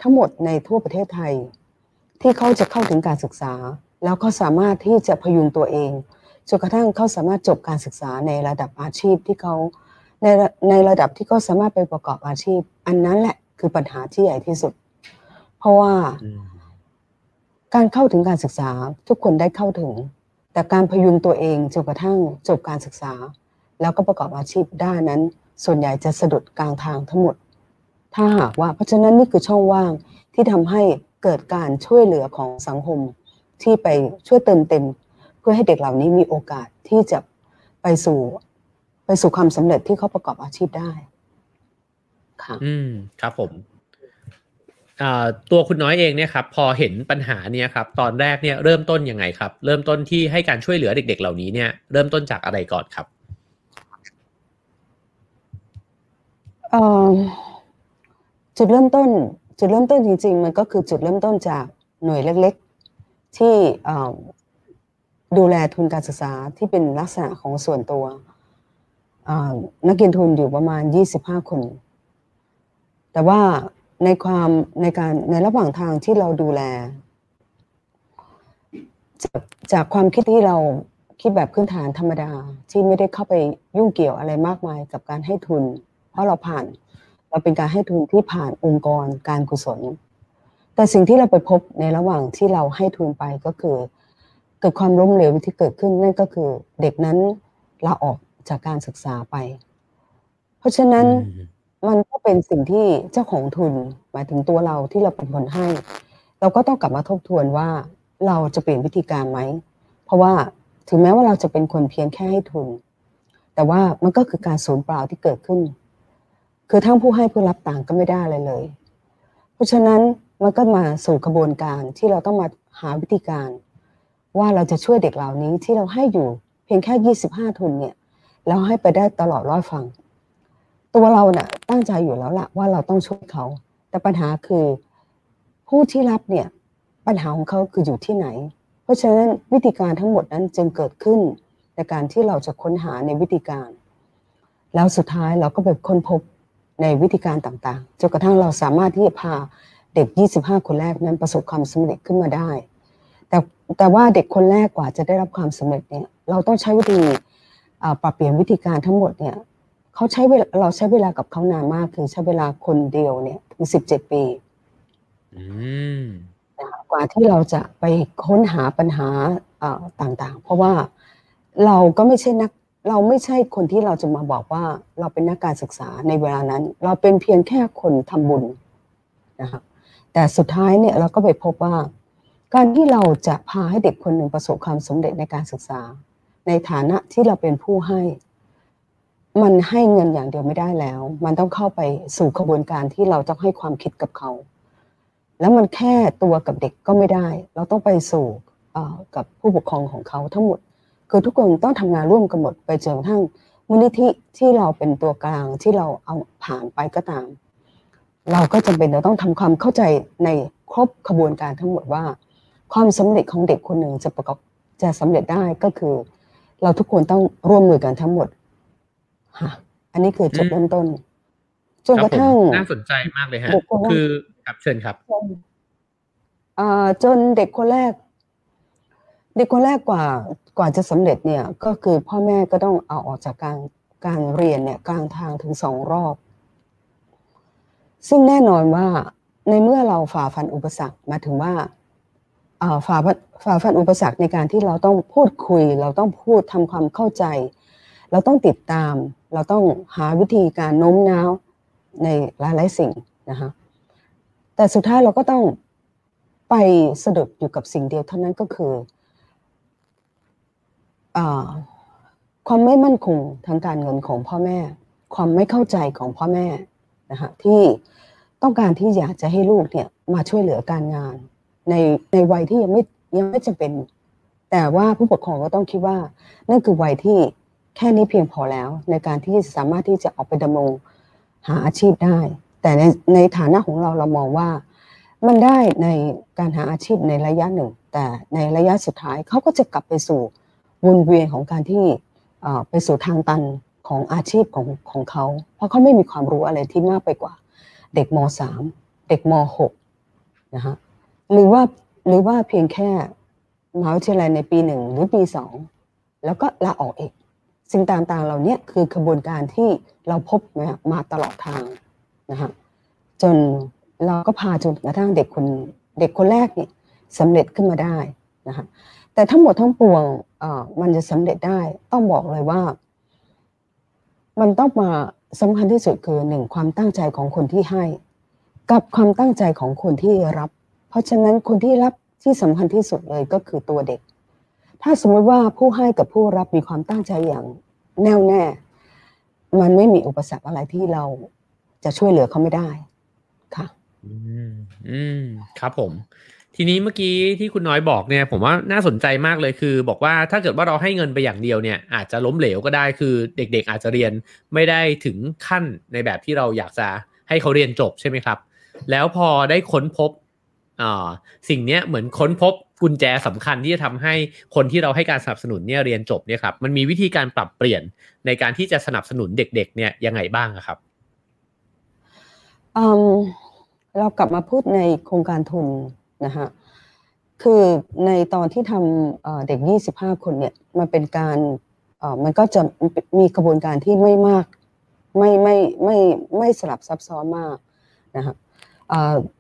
ทั้งหมดในทั่วประเทศไทย ที่เขาจะเข้าถึงการศึกษา แล้วก็สามารถที่จะพยุงตัวเองจนกระทั่งเขาสามารถจบการศึกษาในระดับอาชีพที่เขาในในระดับที่เขาสามารถไปประกอบอาชีพ อันนั้นแหละคือปัญหาที่ใหญ่ที่สุด เพราะว่า การเข้าถึงการศึกษาทุกคนได้เข้าถึง แต่การพยุงตัวเองจนกระทั่งจบการศึกษา แล้วก็ประกอบอาชีพได้นั้น ส่วนใหญ่จะสะดุดกลางทางทั้งหมด ถ้าหากว่าเพราะฉะนั้นนี่คือช่องว่างที่ทำให้เกิดการช่วยเหลือของสังคม ที่ไปช่วยเติมเต็ม เพื่อให้เด็กเหล่านี้มีโอกาสที่จะไปสู่ ไปสู่ความสำเร็จที่เขาประกอบอาชีพได้ค่ะ อืม ครับผม ตัวคุณน้อยเองเนี่ยครับพอเห็นปัญหาเนี่ยครับตอนแรกเนี่ยเริ่มต้นยังไงครับ เริ่มต้นที่ให้การช่วยเหลือเด็ก ๆ เหล่านี้เนี่ยเริ่มต้นจากอะไรก่อนครับจุดเริ่มต้น จุดเริ่มต้นจริง ๆ มันก็คือจุดเริ่มต้นจากหน่วยเล็ก ๆ ที่ดูแลทุนการศึกษาที่เป็นลักษณะของส่วนตัวนักเรียนทุนอยู่ประมาณ 25 คน แต่ว่า ในความในการในระหว่างทางที่เราดูแล จากจากความคิดที่เราคิดแบบพื้นฐานธรรมดาที่ไม่ได้เข้าไปยุ่งเกี่ยวอะไรมากมายกับการให้ทุน เพราะเราผ่านเราเป็นการให้ทุนที่ผ่านองค์กรการกุศล แต่สิ่งที่เราไปพบในระหว่างที่เราให้ทุนไปก็คือ เกิดความล้มเหลวที่เกิดขึ้นนั่นก็คือ เด็กนั้นลาออกจากการศึกษาไป เพราะฉะนั้น มันก็เป็นสิ่งที่เจ้าของทุนหมายถึงตัวเราที่เราเป็นคนให้ เราก็ต้องกลับมาทบทวนว่าเราจะเปลี่ยนวิธีการไหม เพราะว่าถึงแม้ว่าเราจะเป็นคนเพียงแค่ให้ทุน แต่ว่ามันก็คือการสูญเปล่าที่เกิดขึ้น คือทั้งผู้ให้ผู้รับต่างก็ไม่ได้อะไรเลย เพราะฉะนั้นมันก็มาสู่กระบวนการที่เราต้องมาหาวิธีการ ว่าเราจะช่วยเด็กเหล่านี้ที่เราให้อยู่เพียงแค่ 25 ทุนเนี่ยเราให้ไปได้ตลอดร้อยฟัง ตัวเราเน่ะตั้งใจอยู่แล้วล่ะว่าเราต้องช่วยเขา แต่ปัญหาคือผู้ที่รับเนี่ยปัญหาของเขาคืออยู่ที่ไหน เพราะฉะนั้นวิธีการทั้งหมดนั้นจึงเกิดขึ้นในการที่เราจะค้นหาในวิธีการ แล้วสุดท้ายเราก็ไปค้นพบในวิธีการต่างๆจนกระทั่งเราสามารถที่จะพาเด็ก 25 คนแรกนั้นประสบความสำเร็จขึ้นมาได้ แต่แต่ว่าเด็กคนแรกกว่าจะได้รับความสำเร็จเนี่ยเราต้องใช้วิธีปรับเปลี่ยนวิธีการทั้งหมดเนี่ย เขาใช้เวลาเราใช้เวลากับเขานานมากคือใช้เวลาคนเดียวเนี่ยถึง17ปีอืมนะคะกว่าที่เราจะไปค้นหาปัญหาเอ่อต่างๆ เพราะว่าเราก็ไม่ใช่นักเราไม่ใช่คนที่เราจะมาบอกว่าเราเป็นนักการศึกษาในเวลานั้น เราเป็นเพียงแค่คนทำบุญนะคะแต่สุดท้ายเนี่ยเราก็ไปพบว่า การที่เราจะพาให้เด็กคนหนึ่งประสบความสำเร็จในการศึกษา ในฐานะที่เราเป็นผู้ให้ มันให้เงินอย่างเดียวไม่ได้แล้ว มันต้องเข้าไปสู่กระบวนการที่เราต้องให้ความคิดกับเขา แล้วมันแค่ตัวกับเด็กก็ไม่ได้ เราต้องไปสู่กับผู้ปกครองของเขาทั้งหมด คือทุกคนต้องทำงานร่วมกันหมดไปจนกระทั่งมูลนิธิที่เราเป็นตัวกลางที่เราเอาผ่านไปก็ตาม เราก็จำเป็นเราต้องทำความเข้าใจในครบขบวนการทั้งหมดว่า ความสำเร็จของเด็กคนหนึ่งจะประกอบจะสำเร็จได้ก็คือ เราทุกคนต้องร่วมมือกันทั้งหมด ค่ะ อันนี้คือจุดอืมเริ่มต้นจนคกรับระผมทั่งน่าสนใจมากเลยฮะเด็กคนแรกคือครับเชิญครับอ่าจนเด็กคนแรก เด็กคนแรกกว่ากว่าจะสำเร็จเนี่ย ก็คือพ่อแม่ก็ต้องเอาออกจากการการเรียนเนี่ยกลางทางถึงสองรอบ ซึ่งแน่นอนว่าในเมื่อเราฝ่าฟันอุปสรรคหมายถึงว่าอ่าฝ่าฟันฝ่าฟันอุปสรรคในการที่เราต้องพูดคุย เราต้องพูดทำความเข้าใจ เราต้องติดตาม เราต้องหาวิธีการโน้มน้าวในหลายๆสิ่งนะคะแต่สุดท้ายเราก็ต้องไปสะดุดอยู่กับสิ่งเดียวเท่านั้นก็คืออความไม่มั่นคงทางการเงินของพ่อแม่ ความไม่เข้าใจของพ่อแม่นะคะที่ต้องการที่อยากจะให้ลูกเนี่ยมาช่วยเหลือการงาน ในในวัยที่ยังไม่ยังไม่จำเป็น แต่ว่าผู้ปกครองก็ต้องคิดว่า นั่นคือวัยที่ แค่นี้เพียงพอแล้ว ในการที่สามารถที่จะออกไปดำรงหาอาชีพได้ แต่ในในฐานะของเราเรามองว่า มันได้ในการหาอาชีพในระยะหนึ่ง แต่ในระยะสุดท้ายเขาก็จะกลับไปสู่วนเวียนของการที่ไปสู่ทางตันของอาชีพของของเขา เพราะเขาไม่มีความรู้อะไรที่มากไปกว่า เด็กม .3 เด็กม .6 นะฮะหรือว่าหรือว่าเพียงแค่มหาวิทยาลัยในปีหนึ่งหรือปีสองแล้วก็ลาออกเอง สิ่งต่างๆเหล่านี้คือกระบวนการที่เราพบมามาตลอดทางนะฮะจนเราก็พาจนกระทั่งเด็กคนเด็กคนแรกเนี่ยสำเร็จขึ้นมาได้นะฮะแต่ทั้งหมดทั้งปวงมันจะสำเร็จได้ต้องบอกเลยว่า มันต้องมาสำคัญที่สุดคือหนึ่งความตั้งใจของคนที่ให้ กับความตั้งใจของคนที่รับ เพราะฉะนั้นคนที่รับที่สำคัญที่สุดเลยก็คือตัวเด็ก ถ้าสมมติว่าผู้ให้กับผู้รับมีความตั้งใจอย่างแน่วแน่ มันไม่มีอุปสรรคอะไรที่เราจะช่วยเหลือเขาไม่ได้ค่ะ อืมอืมครับผมทีนี้เมื่อกี้ที่คุณน้อยบอกเนี่ยผมว่าน่าสนใจมากเลยคือ บอกว่าถ้าเกิดว่าเราให้เงินไปอย่างเดียวเนี่ย อาจจะล้มเหลวก็ได้คือเด็กๆอาจจะเรียนไม่ได้ถึงขั้นในแบบที่เราอยากจะให้เขาเรียนจบใช่ไหมครับ แล้วพอได้ค้นพบอ่าสิ่งเนี้ยเหมือนค้นพบ กุญแจสำคัญที่จะทำให้คนที่เราให้การสนับสนุนเนี่ยเรียนจบเนี่ยครับมันมีวิธีการปรับเปลี่ยนในการที่จะสนับสนุนเด็ก ๆ เนี่ยยังไงบ้างครับเรากลับมาพูดในโครงการทุนนะฮะคือในตอนที่ทำเด็ก 25 คนเนี่ยมันเป็นการมันก็จะมีกระบวนการที่ไม่มากไม่ไม่ไม่ไม่สลับซับซ้อนมากนะฮะ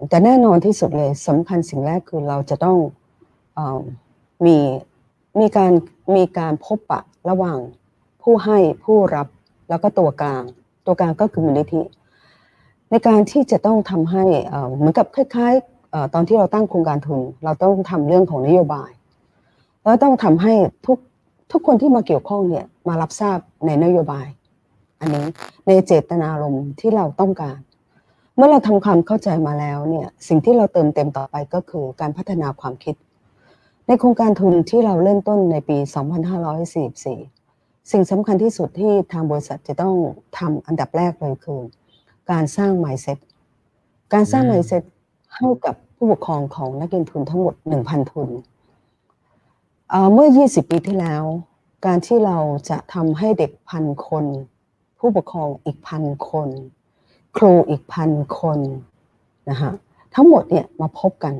แต่แน่นอนที่สุดเลยสำคัญสิ่งแรกคือเราจะต้อง มีมีการมีการพบปะระหว่างผู้ให้ผู้รับแล้วก็ตัวกลาง ตัวกลางก็คือมูลนิธิในการที่จะต้องทำให้เหมือนกับคล้ายๆตอนที่เราตั้งโครงการทุน เราต้องทำเรื่องของนโยบายแล้วต้องทำให้ทุกทุกคนที่มาเกี่ยวข้องเนี่ยมารับทราบในนโยบาย อันนี้ในเจตนารมณ์ที่เราต้องการ เมื่อเราทำความเข้าใจมาแล้วเนี่ยสิ่งที่เราเติมเต็มต่อไปก็คือการพัฒนาความคิด ในโครงการทุนที่เราเริ่มต้นในปี 2544 สิ่งสำคัญที่สุดที่ทางบริษัทจะต้องทำอันดับแรกเลยคือ การสร้าง mindset การสร้าง mindset ให้กับผู้ปกครองของนักเรียนทุนทั้งหมด 1,000 ทุน เมื่อ 20 ปีที่แล้ว การที่เราจะทำให้เด็กพันคน ผู้ปกครองอีกพันคน ครูอีกพันคนนะฮะทั้งหมดเนี่ยมาพบกัน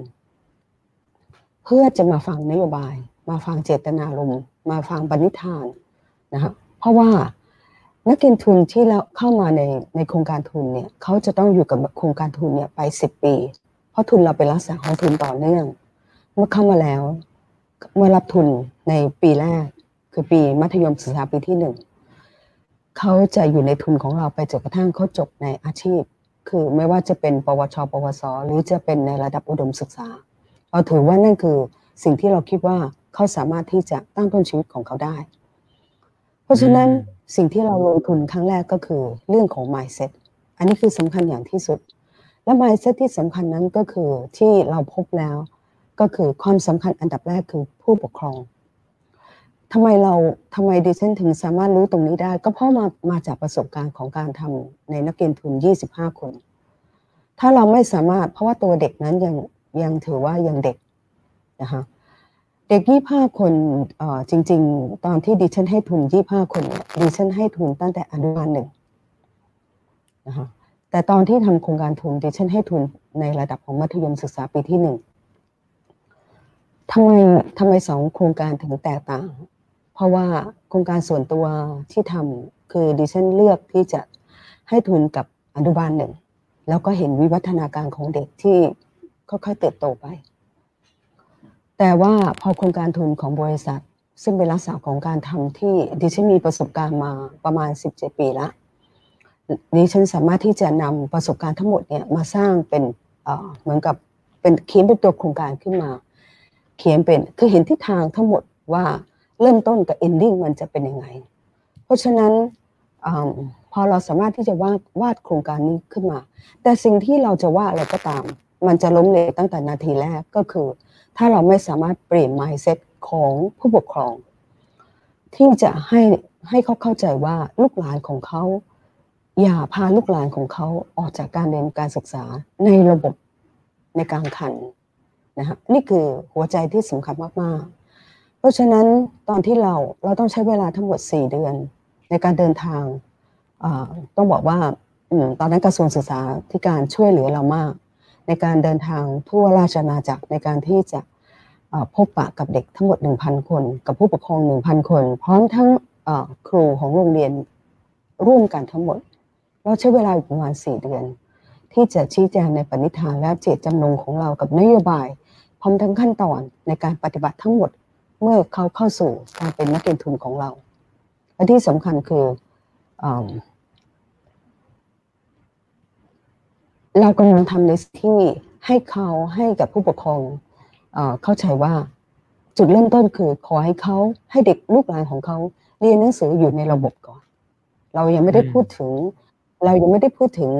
เพื่อจะมาฟังนโยบาย มาฟังเจตนารมณ์มาฟังปณิธานนะครับเพราะว่านักเรียนทุนที่เราเข้ามาในในโครงการทุนเนี่ยเขาจะต้องอยู่กับโครงการทุนเนี่ยไปสิบปี เพราะทุนเราเป็นรักษาของทุนต่อเนื่อง เมื่อเข้ามาแล้ว เมื่อรับทุนในปีแรก คือปีมัธยมศึกษาปีที่หนึ่งเขาจะอยู่ในทุนของเราไปจนกระทั่งเขาจบในอาชีพ คือไม่ว่าจะเป็นปวช ปวส หรือจะเป็นในระดับอุดมศึกษา เราถือว่านั่นคือสิ่งที่เราคิดว่าเขาสามารถที่จะตั้งต้นชีวิตของเขาได้ เพราะฉะนั้นสิ่งที่เราลงทุนครั้งแรกก็คือเรื่องของ mindset อันนี้คือสำคัญอย่างที่สุด และ mindset ที่สำคัญนั้นก็คือที่เราพบแล้ว ก็คือความสำคัญอันดับแรกคือผู้ปกครองทำไมเราทำไมดิฉันถึงสามารถรู้ตรงนี้ได้ ก็เพราะมามาจากประสบการณ์ของการทำในนักเรียนทุน 25 คน ถ้าเราไม่สามารถเพราะว่าตัวเด็กนั้นยัง ยังถือว่ายังเด็กนะคะเด็กยี่ห้าคนจริง ๆ ตอนที่ดิฉันให้ทุนยี่ห้าคนดิฉันให้ทุนตั้งแต่อนุบาลหนึ่งนะคะแต่ตอนที่ทำโครงการทุนดิฉันให้ทุนในระดับของมัธยมศึกษาปีที่หนึ่งทำไมทำไมสองโครงการถึงแตกต่าง เพราะว่าโครงการส่วนตัวที่ทำคือดิฉันเลือกที่จะให้ทุนกับอนุบาลหนึ่งแล้วก็เห็นวิวัฒนาการของเด็กที่ ค่อยๆเติบโตไป แต่ว่าพอโครงการทุนของบริษัท ซึ่งเป็นลักษณะของการทำที่ดิฉันมีประสบการณ์มาประมาณ 17 ปีละดิฉันสามารถที่จะนำประสบการณ์ทั้งหมดเนี่ยมาสร้างเป็นเหมือนกับเป็นเขียนเป็นตัวโครงการขึ้นมา เขียนเป็นคือเห็นทิศทางทั้งหมดว่าเริ่มต้นกับเอนดิ้งมันจะเป็นยังไง เพราะฉะนั้นอพอเราสามารถที่จะวาดวาดโครงการนี้ขึ้นมา แต่สิ่งที่เราจะวาดอะไรก็ตาม มันจะล้มเหลวตั้งแต่นาทีแรกก็คือ ถ้าเราไม่สามารถเปลี่ยน mindset ของผู้ปกครอง ที่จะให้ให้เขาเข้าใจว่าลูกหลานของเขา อย่าพาลูกหลานของเขาออกจากการเรียนการศึกษาในระบบในการขันนะฮะนี่คือหัวใจที่สำคัญมากๆ เพราะฉะนั้นตอนที่เราเราต้องใช้เวลาทั้งหมด 4 เดือน ในการเดินทาง ต้องบอกว่าตอนนั้นกระทรวงศึกษาธิการช่วยเหลือเรามาก ในการเดินทางทั่วราชอาณาจักรในการที่จะพบปะกับเด็กทั้งหมด 1,000 คน กับผู้ปกครอง 1,000 คน พร้อมทั้งครูของโรงเรียนร่วมกันทั้งหมด เราใช้เวลาประมาณสี่เดือน ที่จะชี้แจงในปณิธานและเจตจำนงของเรากับนโยบาย พร้อมทั้งขั้นตอนในการปฏิบัติทั้งหมดเมื่อเขาเข้าสู่การเป็นนักเรียนทุนของเราและที่สำคัญคืออ เรากำลังทำในที่ให้เขาให้กับผู้ปกครองเข้าใจว่าจุดเริ่มต้นคือขอให้เขาให้เด็กลูกหลานของเขาเรียนหนังสืออยู่ในระบบก่อน เรายังไม่ได้พูดถึง เรายังไม่ได้พูดถึง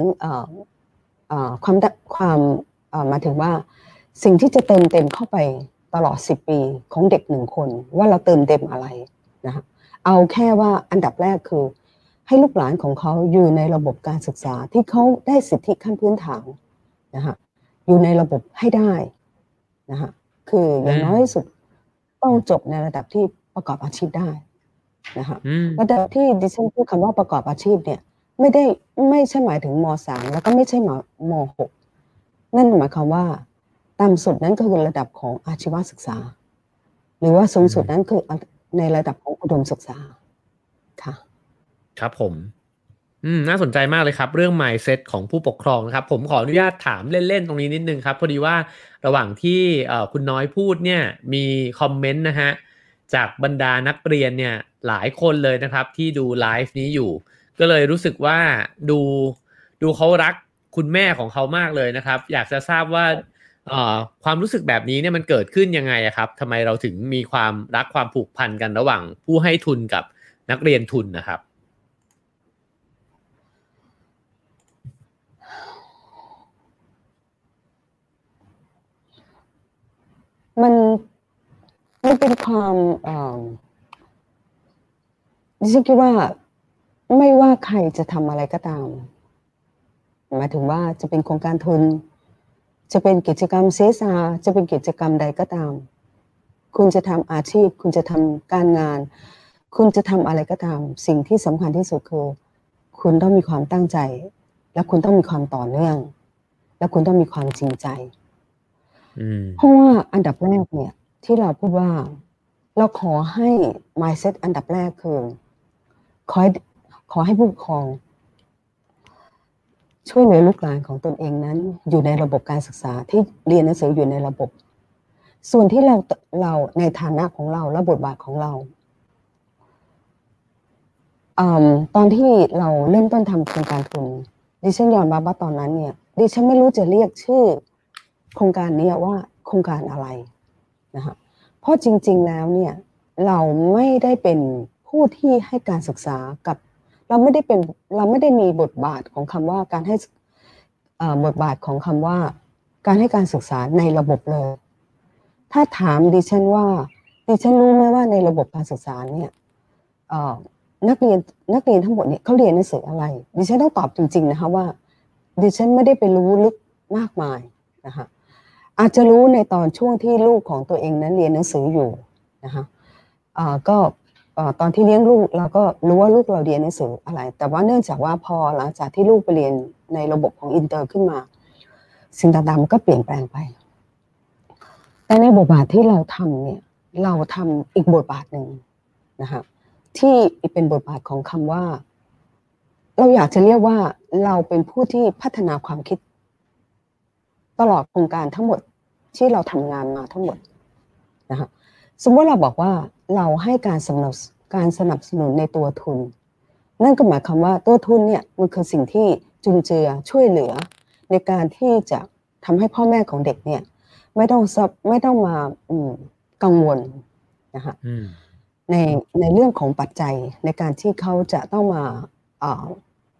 ความความมาถึงว่าสิ่งที่จะเติมเต็มเข้าไปตลอดสิบปีของเด็กหนึ่งคน ว่าเราเติมเต็มอะไรนะเอาแค่ว่าอันดับแรกคือ ให้ลูกหลานของเขาอยู่ในระบบการศึกษาที่เขาได้สิทธิขั้นพื้นฐานนะฮะอยู่ในระบบให้ได้นะฮะคืออย่างน้อยที่สุดต้องจบในระดับที่ประกอบอาชีพได้นะคะระดับที่ดิฉันพูดคำว่าประกอบอาชีพเนี่ย ไม่ได้ไม่ใช่หมายถึงมสามแล้วก็ไม่ใช่มมหกนั่นหมายความว่าต่ำสุดนั้นก็คือระดับของอาชีวศึกษา หรือว่าสูงสุดนั้นคือในระดับของอุดมศึกษาค่ะ ครับผม อืมน่าสนใจมากเลยครับ เรื่อง mindset ของผู้ปกครองนะครับ ผมขออนุญาตถามเล่น ๆ ตรงนี้นิดนึงครับ พอดีว่าระหว่างที่คุณน้อยพูดเนี่ย มีคอมเมนต์นะฮะ จากบรรดานักเรียนเนี่ยหลายคนเลยนะครับ ที่ดูไลฟ์นี้อยู่ ก็เลยรู้สึกว่าดูดูเขารักคุณแม่ของเขามากเลยนะครับ อยากจะทราบว่าความรู้สึกแบบนี้เนี่ยมันเกิดขึ้นยังไงครับทำไมเราถึงมีความรักความผูกพันกันระหว่างผู้ให้ทุนกับนักเรียนทุนนะครับ มันมันเป็นความดิฉันคิดว่าไม่ว่าใครจะทำอะไรก็ตามหมายถึงว่าจะเป็นโครงการทุน จะเป็นกิจกรรมเซซาจะเป็นกิจกรรมใดก็ตาม คุณจะทำอาชีพ คุณจะทำการงาน คุณจะทำอะไรก็ตาม สิ่งที่สำคัญที่สุดคือคุณต้องมีความตั้งใจ และคุณต้องมีความต่อเนื่อง และคุณต้องมีความจริงใจ เพราะว่าอันดับแรกเนี่ย ที่เราพูดว่า เราขอให้ mindset อันดับแรกคือ ขอขอให้ผู้ปกครอง ช่วยเหลือลูกหลานของตนเองนั้น อยู่ในระบบการศึกษาที่เรียนหนังสืออยู่ในระบบ ส่วนที่เราเราในฐานะของเราและบทบาทของเราอตอนที่เราเริ่มต้นทำโครงการทุนดิฉันยอมรับว่าตอนนั้นเนี่ยดิฉันไม่รู้จะเรียกชื่อ โครงการนี้ว่าโครงการอะไรนะคะเพราะจริง ๆแล้วเนี่ยเราไม่ได้เป็นผู้ที่ให้การศึกษากับ เราไม่ได้เป็นเราไม่ได้มีบทบาทของคำว่าการให้บทบาทของคำว่า การให้การศึกษาในระบบเลย ถ้าถามดิฉันว่าดิฉันรู้ไหมว่าในระบบการศึกษาเนี่ยนักเรียนนักเรียนทั้งหมดเนี่ยเขาเรียนหนังสืออะไร ดิฉันต้องตอบจริง ๆนะคะว่าดิฉันไม่ได้ไปรู้ลึกมากมายนะคะ อาจจะรู้ในตอนช่วงที่ลูกของตัวเองนั้นเรียนหนังสืออยู่นะคะก็ตอนที่เลี้ยงลูกเราก็รู้ว่าลูกเราเรียนหนังสืออะไร แต่ว่าเนื่องจากว่าพอหลังจากที่ลูกไปเรียนในระบบของอินเตอร์ขึ้นมา สิ่งต่างๆมันก็เปลี่ยนแปลงไป แต่ในบทบาทที่เราทำเนี่ยเราทำอีกบทบาทหนึ่งนะคะที่เป็นบทบาทของคำว่า เราอยากจะเรียกว่าเราเป็นผู้ที่พัฒนาความคิด ตลอดโครงการทั้งหมดที่เราทำงานมาทั้งหมดนะคะสมมติเราบอกว่าเราให้การสนับการสนับสนุนในตัวทุน นั่นก็หมายความว่าตัวทุนเนี่ยมันคือสิ่งที่จุนเจือช่วยเหลือ ในการที่จะทำให้พ่อแม่ของเด็กเนี่ย ไม่ต้องซับไม่ต้องมากังวลนะคะในในเรื่องของปัจจัยในการที่เขาจะต้องมา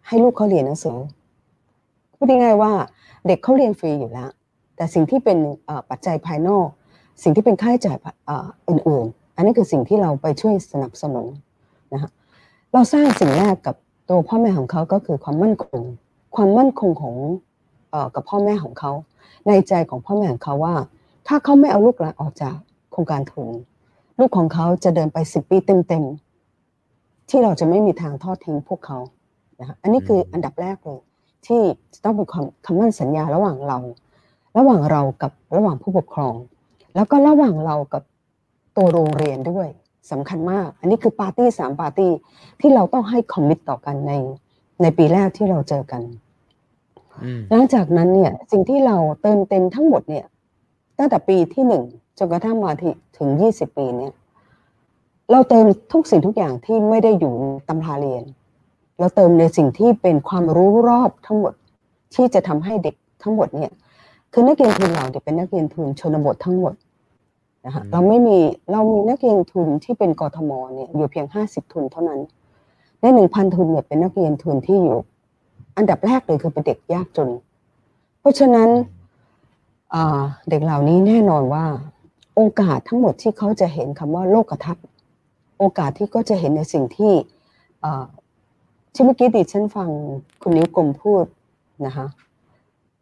ให้ลูกเขาเรียนหนังสือ ดง่ายๆว่าเด็กเขาเรียนฟรีอยู่แล้ว แต่สิ่งที่เป็นปัจจัยภายนอก สิ่งที่เป็นค่าใช้จ่ายอื่น ๆ อันนี้คือสิ่งที่เราไปช่วยสนับสนุนนะคะเราสร้างสิ่งแรกกับตัวพ่อแม่ของเขาก็คือความมั่นคง ความมั่นคงของกับพ่อแม่ของเขา ในใจของพ่อแม่ของเขาว่า ถ้าเขาไม่เอาลูกหลานออกจากโครงการทุนลูกของเขาจะเดินไปสิบปีเต็มๆที่เราจะไม่มีทางทอดทิ้งพวกเขานะคะอันนี้คืออันดับแรกเลย ที่จะต้องเป็นความคำมั่นสัญญาระหว่างเรา ระหว่างเรากับระหว่างผู้ปกครอง แล้วก็ระหว่างเรากับตัวโรงเรียนด้วยสำคัญมาก อันนี้คือปาร์ตี้สามปาร์ตี้ที่เราต้องให้ commit ต่อกันในในปีแรกที่เราเจอกันอืมหลังจากนั้นเนี่ย สิ่งที่เราเติมเต็มทั้งหมดเนี่ย ตั้งแต่ปีที่หนึ่งจนกระทั่งมาที่ถึงยี่สิบปีเนี่ย เราเติมทุกสิ่งทุกอย่างที่ไม่ได้อยู่ในตำราเรียน เราเติมในสิ่งที่เป็นความรู้รอบทั้งหมดที่จะทำให้เด็กทั้งหมดเนี่ยคือนักเรียนทุนเราเนี่ยเป็นนักเรียนทุนชนบททั้งหมดนะคะอืมเราไม่มีเรามีนักเรียนทุนที่เป็นกทมเนี่ยอยู่เพียงห้าสิบทุนเท่านั้นในหนึ่งพันทุนเนี่ยเป็นนักเรียนทุนที่อยู่ อันดับแรกเลยคือเป็นเด็กยากจน เพราะฉะนั้นอ่าเด็กเหล่านี้แน่นอนว่า โอกาสทั้งหมดที่เขาจะเห็นคำว่าโลกทัศน์โอกาสที่ก็จะเห็นในสิ่งที่อ่า ที่เมื่อกี้ดิฉันฟังคุณนิ้วกลมพูดนะคะ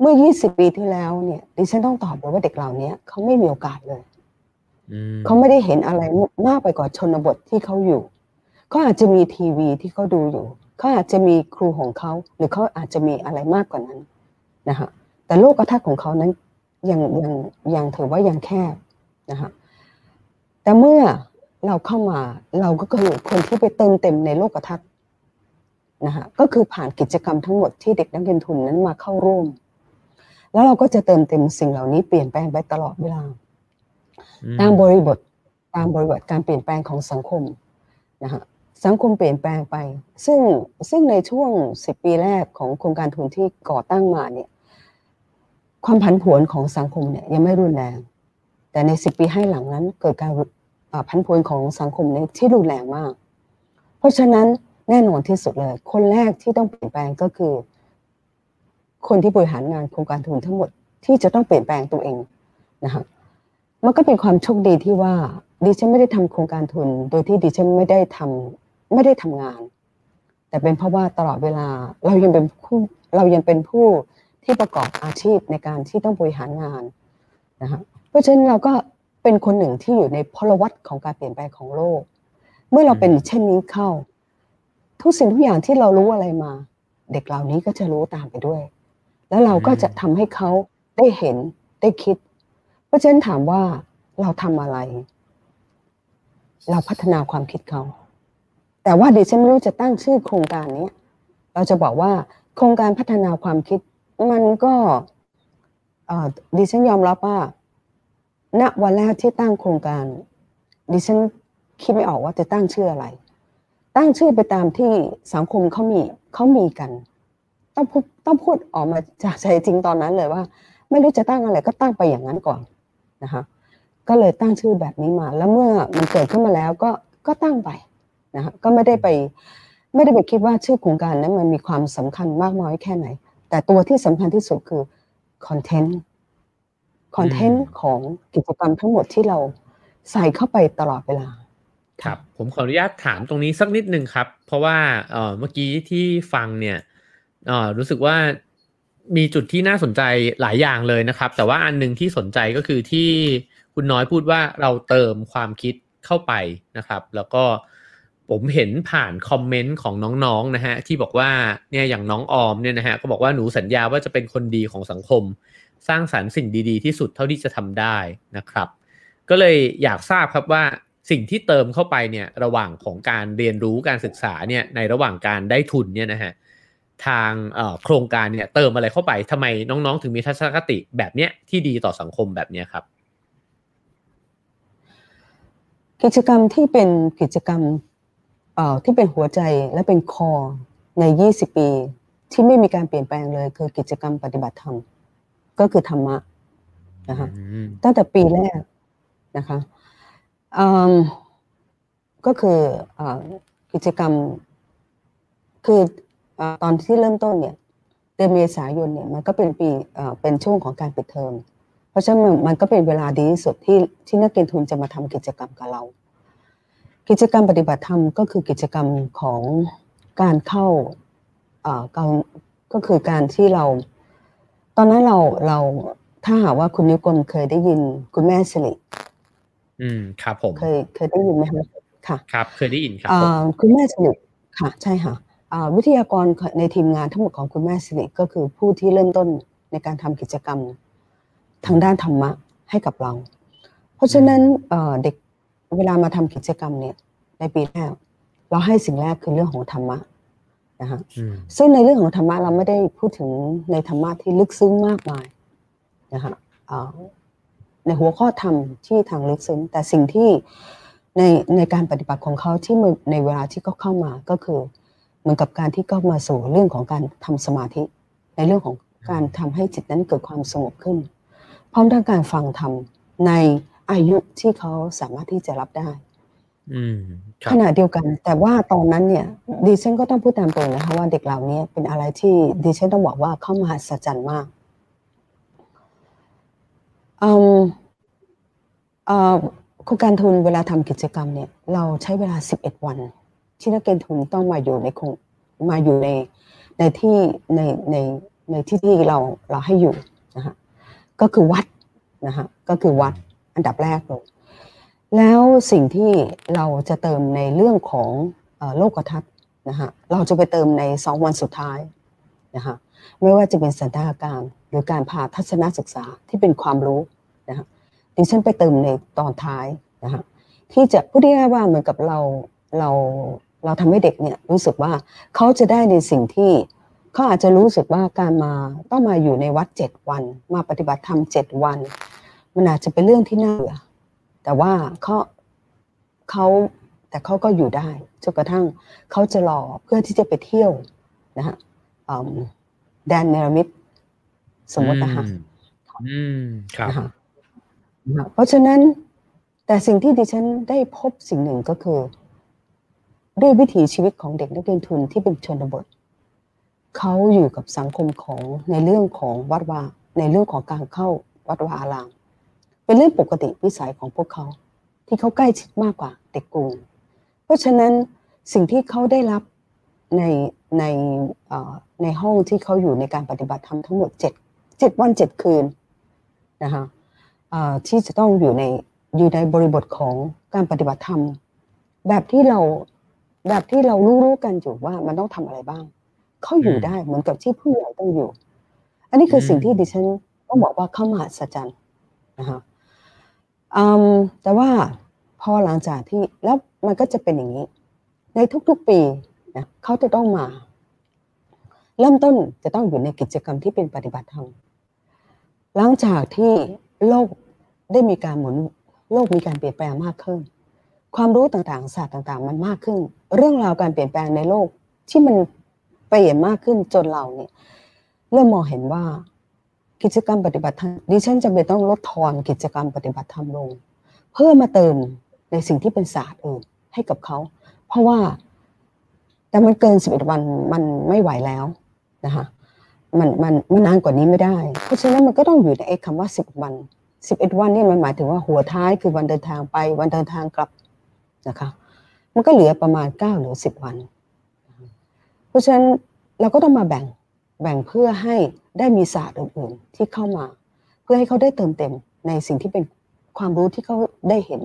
เมื่อ 20 ปีที่แล้วเนี่ยดิฉันต้องตอบเลยว่าเด็กเหล่านี้เขาไม่มีโอกาสเลยอืมเขาไม่ได้เห็นอะไรมากไปกว่าชนบทที่เขาอยู่เขาอาจจะมีทีวีที่เขาดูอยู่เขาอาจจะมีครูของเขาหรือเขาอาจจะมีอะไรมากกว่านั้นนะคะแต่โลกทัศน์ของเขานั้นยังยังยังถือว่ายังแคบนะคะแต่เมื่อเราเข้ามาเราก็คือคนที่ไปเติมเต็มในโลกทัศน์ นะคะก็คือผ่านกิจกรรมทั้งหมดที่เด็กนักเรียนทุนนั้นมาเข้าร่วม แล้วเราก็จะเติมเต็มสิ่งเหล่านี้เปลี่ยนแปลงไปตลอดเวลาอืมตามบริบทตามบริบทการเปลี่ยนแปลงของสังคมนะฮะสังคมเปลี่ยนแปลงไป ซึ่งซึ่งในช่วง10ปีแรกของโครงการทุนที่ก่อตั้งมาเนี่ยความผันผวนของสังคมเนี่ยยังไม่รุนแรง แต่ใน10ปีให้หลังนั้นเกิดการอ่าผันผวนของสังคมเนี่ยที่รุนแรงมาก เพราะฉะนั้น แน่นอนที่สุดเลย คนแรกที่ต้องเปลี่ยนแปลงก็คือ คนที่บริหารงานโครงการทุนทั้งหมดที่จะต้องเปลี่ยนแปลงตัวเองนะคะมันก็เป็นความโชคดีที่ว่าดิฉันไม่ได้ทำโครงการทุน โดยที่ดิฉันไม่ได้ทำไม่ได้ทำงาน แต่เป็นเพราะว่าตลอดเวลาเรายังเป็นผู้เรายังเป็นผู้ที่ประกอบอาชีพในการที่ต้องบริหารงานนะคะเพราะฉะนั้นเราก็เป็นคนหนึ่งที่อยู่ในพลวัตของการเปลี่ยนแปลงของโลก เมื่อเราเป็นเช่นนี้เข้า ทุกสิ่งทุกอย่างที่เรารู้อะไรมา เด็กเหล่านี้ก็จะรู้ตามไปด้วย แล้วเราก็จะทำให้เขาได้เห็นได้คิด เพราะฉะนั้นถามว่าเราทำอะไร เราพัฒนาความคิดเขา แต่ว่าดิฉันไม่รู้จะตั้งชื่อโครงการนี้เราจะบอกว่าโครงการพัฒนาความคิด มันก็เอ่อดิฉันยอมรับว่า ณวันแรกที่ตั้งโครงการดิฉันคิดไม่ออกว่าจะตั้งชื่ออะไร ตั้งชื่อไปตามที่สังคมเขามีเขามีกัน ต้องพูดต้องพูดออกมาจากใจจริงตอนนั้นเลยว่า ไม่รู้จะตั้งอะไรก็ตั้งไปอย่างนั้นก่อนนะคะก็เลยตั้งชื่อแบบนี้มา แล้วเมื่อมันเกิดขึ้นมาแล้วก็ก็ตั้งไปนะคะก็ไม่ได้ไป ไม่ได้ไปคิดว่าชื่อโครงการนั้นมันมีความสำคัญมากน้อยแค่ไหน แต่ตัวที่สำคัญที่สุดคือคอนเทนต์คอนเทนต์ของกิจกรรมทั้งหมดที่เราใส่เข้าไปตลอดเวลา ครับผมขออนุญาตถามตรงนี้สักนิดนึงครับ เพราะว่าเออเมื่อกี้ที่ฟังเนี่ยเอ่อรู้สึกว่ามีจุดที่น่าสนใจหลายอย่างเลยนะครับ แต่ว่าอันหนึ่งที่สนใจก็คือที่คุณน้อยพูดว่าเราเติมความคิดเข้าไปนะครับ แล้วก็ผมเห็นผ่านคอมเมนต์ของน้องๆนะฮะที่บอกว่าเนี่ยอย่างน้องออมเนี่ยนะฮะก็บอกว่าหนูสัญญาว่าจะเป็นคนดีของสังคม สร้างสรรค์สิ่งดี ๆ ที่สุดเท่าที่จะทำได้นะครับ ก็เลยอยากทราบครับว่า สิ่งที่เติมเข้าไปเนี่ยระหว่างของการเรียนรู้การศึกษาเนี่ยในระหว่างการได้ทุนเนี่ยนะฮะทางเอ่อโครงการเนี่ยเติมอะไรเข้าไปทำไมน้องๆ ถึงมีทัศนคติแบบเนี้ยที่ดีต่อสังคมแบบเนี้ยครับ กิจกรรมที่เป็นกิจกรรมเอ่อที่เป็นหัวใจและเป็นคอใน 20 ปี ที่ไม่มีการเปลี่ยนแปลงเลยคือกิจกรรมปฏิบัติธรรม ก็คือธรรมะนะคะอืมตั้งแต่ปีแรกนะคะอืม ก็คืออกิจกรรมคืออตอนที่เริ่มต้นเนี่ยเดือนเมษายนเนี่ยมันก็เป็นปีเป็นช่วงของการปิดเทอมเพราะฉะนั้นมันก็เป็นเวลาดีที่สุดที่ที่นักเรียนทุนจะมาทำกิจกรรมกับเรา กิจกรรมปฏิบัติธรรมก็คือกิจกรรมของการเข้าการก็คือการที่เรา ตอนนั้นเราเราถ้าหากว่าคุณนิวกลมเคยได้ยินคุณแม่สิริ อืมครับผมเคยเคยได้ยินไหมคะค่ะครับ เคยได้ยินครับอ่ผมาคุณแม่สิริค่ะ ใช่ค่ะอ่าวิทยากรในทีมงานทั้งหมดของคุณแม่สิริก็คือผู้ที่เริ่มต้นในการทำกิจกรรมทางด้านธรรมะให้กับเรา เพราะฉะนั้นเอ่อเด็กเวลามาทำกิจกรรมเนี่ย ในปีแรกเราให้สิ่งแรกคือเรื่องของธรรมะนะฮะอืมซึ่งในเรื่องของธรรมะเราไม่ได้พูดถึงในธรรมะที่ลึกซึ้งมากมายนะฮะอ่า ในหัวข้อธรรมที่ทางลึกซึ้งแต่สิ่งที่ในในการปฏิบัติของเขาที่ในเวลาที่เขาเข้ามาก็คือเหมือนกับการที่เข้ามาสู่เรื่องของการทำสมาธิ ในเรื่องของการทำให้จิตนั้นเกิดความสงบขึ้น พร้อมทั้งการฟังธรรมในอายุที่เขาสามารถที่จะรับได้อืมครัขบณะเดียวกัน แต่ว่าตอนนั้นเนี่ยดิฉันก็ต้องพูดตามตรงนะคะว่าเด็กเหล่านี้เป็นอะไรที่ดิฉันต้องบอกว่าเข้ามหัศจรรย์มากอืมเอ่อ โครงการทุนเวลาทำกิจกรรมเนี่ยเราใช้เวลา 11 วัน ที่นักเรียนทุนต้องมาอยู่ในคงมาอยู่ในในที่ในในในที่ที่เราเราให้อยู่นะฮะก็คือวัดนะฮะก็คือวัดอันดับแรกเลยแล้วสิ่งที่เราจะเติมในเรื่องของอโลกทัศน์นะฮะเราจะไปเติมในสองวันสุดท้ายนะฮะไม่ว่าจะเป็นสันทนาการ หรือการพาทัศนศึกษาที่เป็นความรู้นะฮะดิฉันไปเติมในตอนท้ายนะฮะที่จะพูดง่ายๆว่าเหมือนกับเราเราเราทำให้เด็กเนี่ยรู้สึกว่าเขาจะได้ในสิ่งที่เขาอาจจะรู้สึกว่าการมาต้องมาอยู่ในวัดเจ็ดวัน มาปฏิบัติธรรมเจ็ดวัน มันอาจจะเป็นเรื่องที่น่าเบื่อแต่ว่าเขาเขาแต่เขาก็อยู่ได้จนกระทั่งเขาจะรอเพื่อที่จะไปเที่ยวนะฮะแดนเนรมิต สมมตินะคะอืมอืมครับนะคะนะคะเพราะฉะนั้นแต่สิ่งที่ดิฉันได้พบสิ่งหนึ่งก็คือ ด้วยวิถีชีวิตของเด็กนักเรียนทุนที่เป็นชนบทเขาอยู่กับสังคมของในเรื่องของวัดวาในเรื่องของการเข้าวัดวาอาราม เป็นเรื่องปกติวิสัยของพวกเขา ที่เขาใกล้ชิดมากกว่าเด็กกรุงเพราะฉะนั้นสิ่งที่เขาได้รับในในเอ่อในห้องที่เขาอยู่ในการปฏิบัติธรรมทั้งหมดเจ็ด เจ็ดวันเจ็ดคืนนะคะเอ่อที่จะต้องอยู่ในอยู่ในบริบทของการปฏิบัติธรรม แบบที่เราแบบที่เรารู้ๆกันอยู่ว่ามันต้องทำอะไรบ้าง เขาอยู่อืมได้เหมือนกับที่ผู้ใหญ่ต้องอยู่ อันนี้คือสิ่งที่ดิฉันต้องบอกว่าเข้ามหัศจรรย์นะคะอืมแต่ว่าพอหลังจากที่แล้วมันก็จะเป็นอย่างนี้ ในทุกๆปีนะเขาจะต้องมา เริ่มต้นจะต้องอยู่ในกิจกรรมที่เป็นปฏิบัติธรรม หลังจากที่โลกได้มีการหมุนโลกมีการเปลี่ยนแปลงมากขึ้น ความรู้ต่างๆศาสตร์ต่างๆ มันมากขึ้น เรื่องราวการเปลี่ยนแปลงในโลกที่มันเปลี่ยนมากขึ้นจนเราเนี่ยเริ่มมองเห็นว่ากิจกรรมปฏิบัติธรรมดิฉันจำเป็นต้องลดทอนกิจกรรมปฏิบัติธรรมลง เพื่อมาเติมในสิ่งที่เป็นศาสตร์อื่นให้กับเขา เพราะว่าแต่มันเกิน11วันมันไม่ไหวแล้วนะคะ มันมันมันนานกว่านี้ไม่ได้ เพราะฉะนั้นมันก็ต้องอยู่ในไอ้คำว่า10วัน11วันนี่มันหมายถึงว่าหัวท้ายคือวันเดินทางไปวันเดินทางกลับนะคะ มันก็เหลือประมาณ9หรือ10วัน เพราะฉะนั้นเราก็ต้องมาแบ่งแบ่งเพื่อให้ได้มีศาสตร์อื่นๆที่เข้ามา เพื่อให้เขาได้เติมเต็มในสิ่งที่เป็นความรู้ที่เขาได้เห็น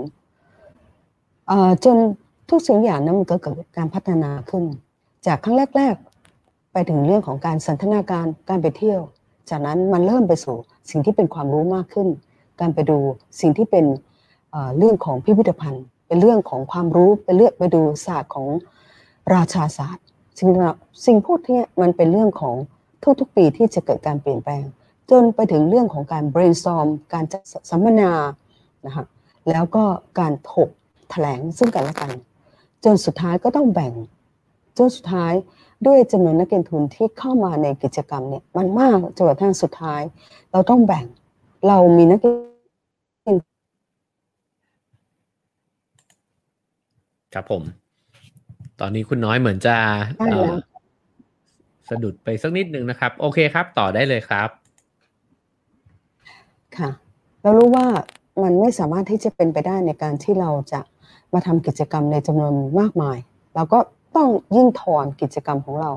อ่อจนทุกสิ่งอย่างนั้นมันก็เกิดการพัฒนาขึ้น จากครั้งแรก ๆ ไปถึงเรื่องของการสันทนาการการไปเที่ยว จากนั้นมันเริ่มไปสู่สิ่งที่เป็นความรู้มากขึ้น การไปดูสิ่งที่เป็นเรื่องของพิพิธภัณฑ์ เป็นเรื่องของความรู้เป็นเรื่องไปดูศาสตร์ของราชาศาสตร์ สิ่งสิ่งพวกนี้มันเป็นเรื่องของทุกๆปีที่จะเกิดการเปลี่ยนแปลง จนไปถึงเรื่องของการ brainstorm การจัดสัมมนานะคะแล้วก็การถกแถลงซึ่งกันและกัน จนสุดท้ายก็ต้องแบ่ง จนสุดท้าย ด้วยจำนวนนักเรียนทุนที่เข้ามาในกิจกรรมเนี่ยมันมากจนกระทั่งสุดท้าย เราต้องแบ่งเรามีนักเรียนครับผม ตอนนี้คุณน้อยเหมือนจะได้แล้วเอ่อสะดุดไปสักนิดนึงนะครับ โอเคครับ ต่อได้เลยครับ ค่ะ เรารู้ว่ามันไม่สามารถที่จะเป็นไปได้ในการที่เราจะมาทำกิจกรรมในจำนวนมากมาย เราก็ ต้องยิ่งทอนกิจกรรมของเรา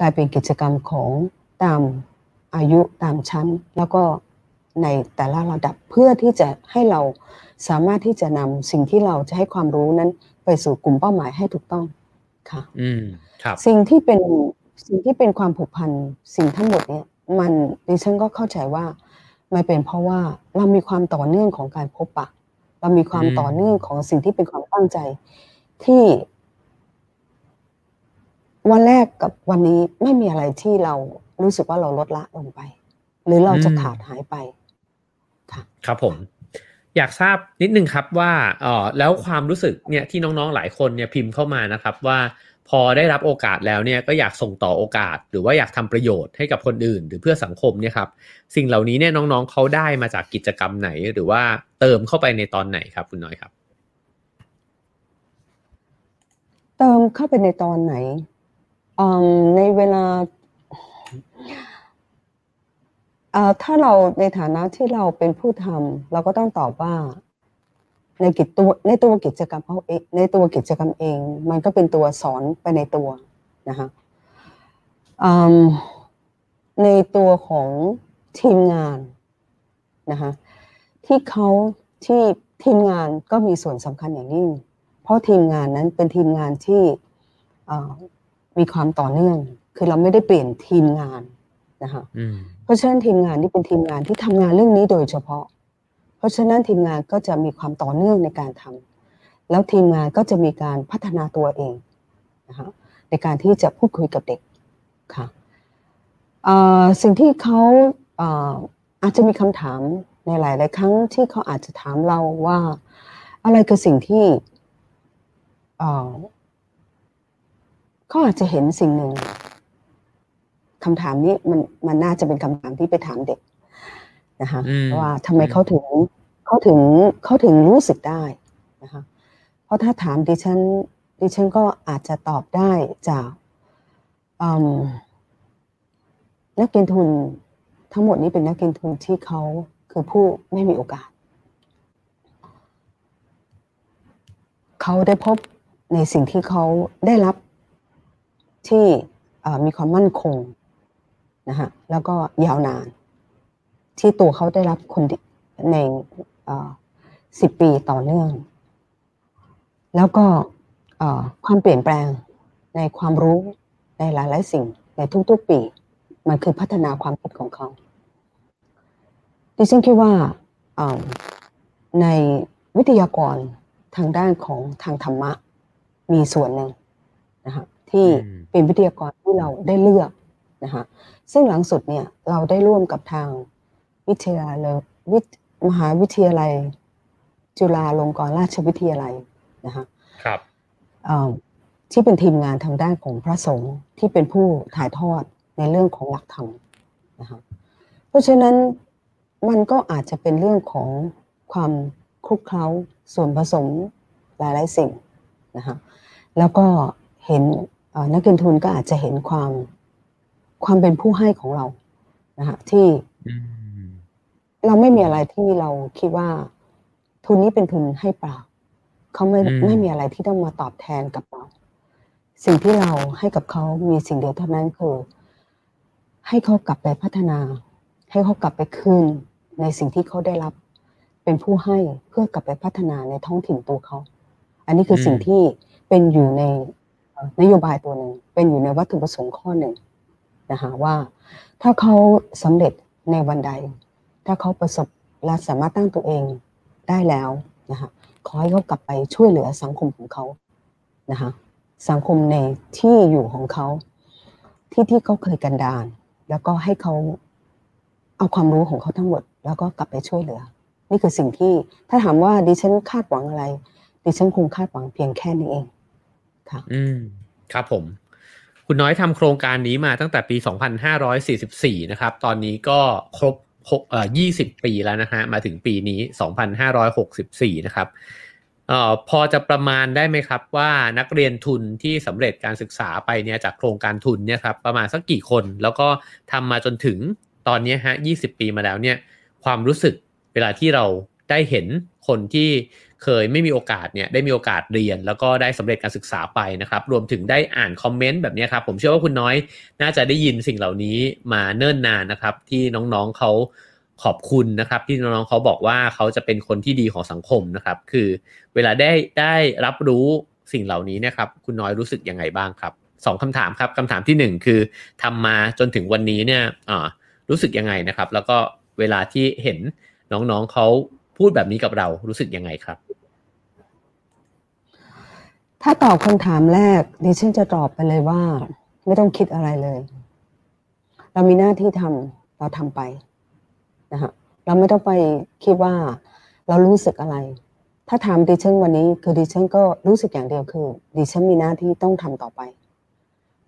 กลายเป็นกิจกรรมของตามอายุตามชั้น แล้วก็ในแต่ละระดับเพื่อที่จะให้เราสามารถที่จะนำสิ่งที่เราจะให้ความรู้นั้น ไปสู่กลุ่มเป้าหมายให้ถูกต้องค่ะอืมครับสิ่งที่เป็นสิ่งที่เป็นความผูกพันสิ่งทั้งหมดเนี่ยมันดิฉันก็เข้าใจว่ามันเป็นเพราะว่าเรามีความต่อเนื่องของการพบปะ เรามีความต่อเนื่องของสิ่งที่เป็นความตั้งใจ ที่ วันแรกกับวันนี้ไม่มีอะไรที่เรารู้สึกว่าเราลดละลงไป หรือเราจะขาดหายไปค่ะครับผม อยากทราบนิดนึงครับว่าเออแล้วความรู้สึกเนี่ยที่น้องๆหลายคนเนี่ยพิมพ์เข้ามานะครับว่าพอได้รับโอกาสแล้วเนี่ยก็อยากส่งต่อโอกาส หรือว่าอยากทำประโยชน์ให้กับคนอื่น หรือเพื่อสังคมเนี่ยครับสิ่งเหล่านี้เนี่ยน้องๆเขาได้มาจากกิจกรรมไหน หรือว่าเติมเข้าไปในตอนไหนครับ คุณน้อยครับ เติมเข้าไปในตอนไหน ในเวลาถ้าเราในฐานะที่เราเป็นผู้ทำเราก็ต้องตอบว่าในกิจตัวในตัวกิจกรรมเขาเองในตัวกิจกรรมเอง มันก็เป็นตัวสอนไปในตัวนะคะในตัวของทีมงานนะคะที่เขาที่ทีมงานก็มีส่วนสำคัญอย่างยิ่ง เพราะทีมงานนั้นเป็นทีมงานที่ มีความต่อเนื่อง คือเราไม่ได้เปลี่ยนทีมงานนะคะเพราะฉะนั้นทีมงานนี่เป็นทีมงานที่ทำงานเรื่องนี้โดยเฉพาะ เพราะฉะนั้นทีมงานก็จะมีความต่อเนื่องในการทำแล้วทีมงานก็จะมีการพัฒนาตัวเองนะคะในการที่จะพูดคุยกับเด็กค่ะสิ่งที่เขาอาจจะมีคำถามในหลาย ๆ ครั้งที่เขาอาจจะถามเราว่า อะไรคือสิ่งที่ เขาอาจจะเห็นสิ่งหนึ่งคำถามนี้มันมันน่าจะเป็นคำถามที่ไปถามเด็กนะคะว่าทำไมเขาถึงเขาถึงเขาถึงรู้สึกได้นะคะเพราะถ้าถามดิฉันดิฉันก็อาจจะตอบได้จากนักเรียนทุนทั้งหมดนี้เป็นนักเรียนทุนที่เขาคือผู้ไม่มีโอกาส เขาได้พบในสิ่งที่เขาได้รับ ที่มีความมั่นคงนะฮะแล้วก็ยาวนาน ที่ตัวเขาได้รับคนในสิบปีต่อเนื่อง แล้วก็ความเปลี่ยนแปลงในความรู้ในหลายๆสิ่งในทุกๆปี มันคือพัฒนาความคิดของเขาดิฉันคิดว่าในวิทยากรทางด้านของทางธรรมะมีส่วนหนึ่งนะคะ ที่เป็นวิทยากรที่เราได้เลือกนะคะซึ่งหลังสุดเนี่ยเราได้ร่วมกับทางวิทยาลัยวิมหาวิทยาลัย จุฬาลงกรณราชวิทยาลัยนะคะครับที่เป็นทีมงานทางด้านของพระสงฆ์ที่เป็นผู้ถ่ายทอดในเรื่องของหลักธรรมนะคะเพราะฉะนั้นมันก็อาจจะเป็นเรื่องของความคลุกเคล้าส่วนผสมหลายๆสิ่งนะคะแล้วก็เห็น นักเรียนทุนก็อาจจะเห็นความความเป็นผู้ให้ของเรานะคะที่เราไม่มีอะไรที่เราคิดว่าทุนนี้เป็นทุนให้เปล่าเขาไม่ไม่มีอะไรที่ต้องมาตอบแทนกับเรา สิ่งที่เราให้กับเขามีสิ่งเดียวเท่านั้นคือ ให้เขากลับไปพัฒนา ให้เขากลับไปคืนในสิ่งที่เขาได้รับ เป็นผู้ให้เพื่อกลับไปพัฒนาในท้องถิ่นตัวเขา อันนี้คือสิ่งที่เป็นอยู่ใน นโยบายตัวหนึ่งเป็นอยู่ในวัตถุประสงค์ข้อหนึ่งนะคะว่า ถ้าเขาสำเร็จในวันใด ถ้าเขาประสบและสามารถตั้งตัวเองได้แล้วนะคะขอให้เขากลับไปช่วยเหลือสังคมของเขานะคะสังคมในที่อยู่ของเขาที่ที่เขาเคยกันดานแล้วก็ให้เขาเอาความรู้ของเขาทั้งหมด แล้วก็กลับไปช่วยเหลือ นี่คือสิ่งที่ถ้าถามว่าดิฉันคาดหวังอะไร ดิฉันคงคาดหวังเพียงแค่นี้เอง ค่ะ อืม ครับผม คุณน้อยทำโครงการนี้มาตั้งแต่ปี 2544 นะครับ ตอนนี้ก็ครบเอ่อ20 ปีแล้วนะฮะ มาถึงปีนี้ 2564 นะครับเอ่อพอจะประมาณได้ไหมครับ ว่านักเรียนทุนที่สำเร็จการศึกษาไปเนี่ยจากโครงการทุนเนี่ยครับประมาณสักกี่คน แล้วก็ทำมาจนถึงตอนนี้ฮะ 20 ปีมาแล้วเนี่ย ความรู้สึกเวลาที่เราได้เห็นคนที่ เคยไม่มีโอกาสเนี่ยได้มีโอกาสเรียน แล้วก็ได้สำเร็จการศึกษาไปนะครับ รวมถึงได้อ่านคอมเมนต์แบบนี้ครับ ผมเชื่อว่าคุณน้อยน่าจะได้ยินสิ่งเหล่านี้มาเนิ่นนานนะครับ ที่น้องๆเขาขอบคุณนะครับ ที่น้องๆเขาบอกว่าเขาจะเป็นคนที่ดีของสังคมนะครับ คือเวลาได้ได้รับรู้สิ่งเหล่านี้นะครับ คุณน้อยรู้สึกยังไงบ้างครับสองคำถามครับคำถามที่หนึ่งคือทำมาจนถึงวันนี้เนี่ยรู้สึกยังไงนะครับ แล้วก็เวลาที่เห็นน้องๆเขา พูดแบบนี้กับเรารู้สึกยังไงครับ ถ้าตอบคำถามแรกดิฉันจะตอบไปเลยว่า ไม่ต้องคิดอะไรเลย เรามีหน้าที่ทำเราทำไปนะฮะเราไม่ต้องไปคิดว่าเรารู้สึกอะไร ถ้าถามดิฉันวันนี้ คือดิฉันก็รู้สึกอย่างเดียวคือดิฉันมีหน้าที่ต้องทำต่อไป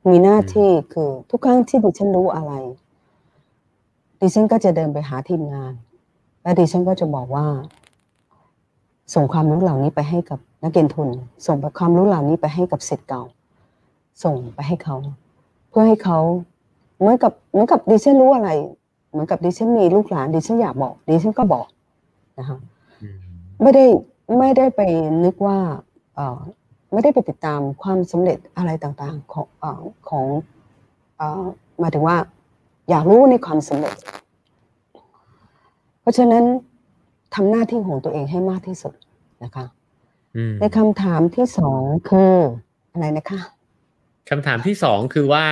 มีหน้าที่คือทุกครั้งที่ดิฉันรู้อะไร ดิฉันก็จะเดินไปหาทีมงาน และดิฉันก็จะบอกว่า ส่งความรู้เหล่านี้ไปให้กับนักเรียนทุน ส่งไปความรู้เหล่านี้ไปให้กับศิษย์เก่า ส่งไปให้เขา เพื่อให้เขาเหมือนกับเหมือนกับดิฉันรู้อะไร เหมือนกับดิฉันมีลูกหลานดิฉันอยากบอกดิฉันก็บอกนะคะไม่ได้ไม่ได้ไปนึกว่าเออไม่ได้ไปติดตามความสำเร็จอะไรต่างๆของเออของเออหมายถึงว่าอยากรู้ในความสำเร็จเพ ราะฉะนั้นทำหน้าที่ของตัวเองให้มากที่สุดนะคะอืมในคำถามที่สองคืออะไรนะคะคำถามที่สองคือว่า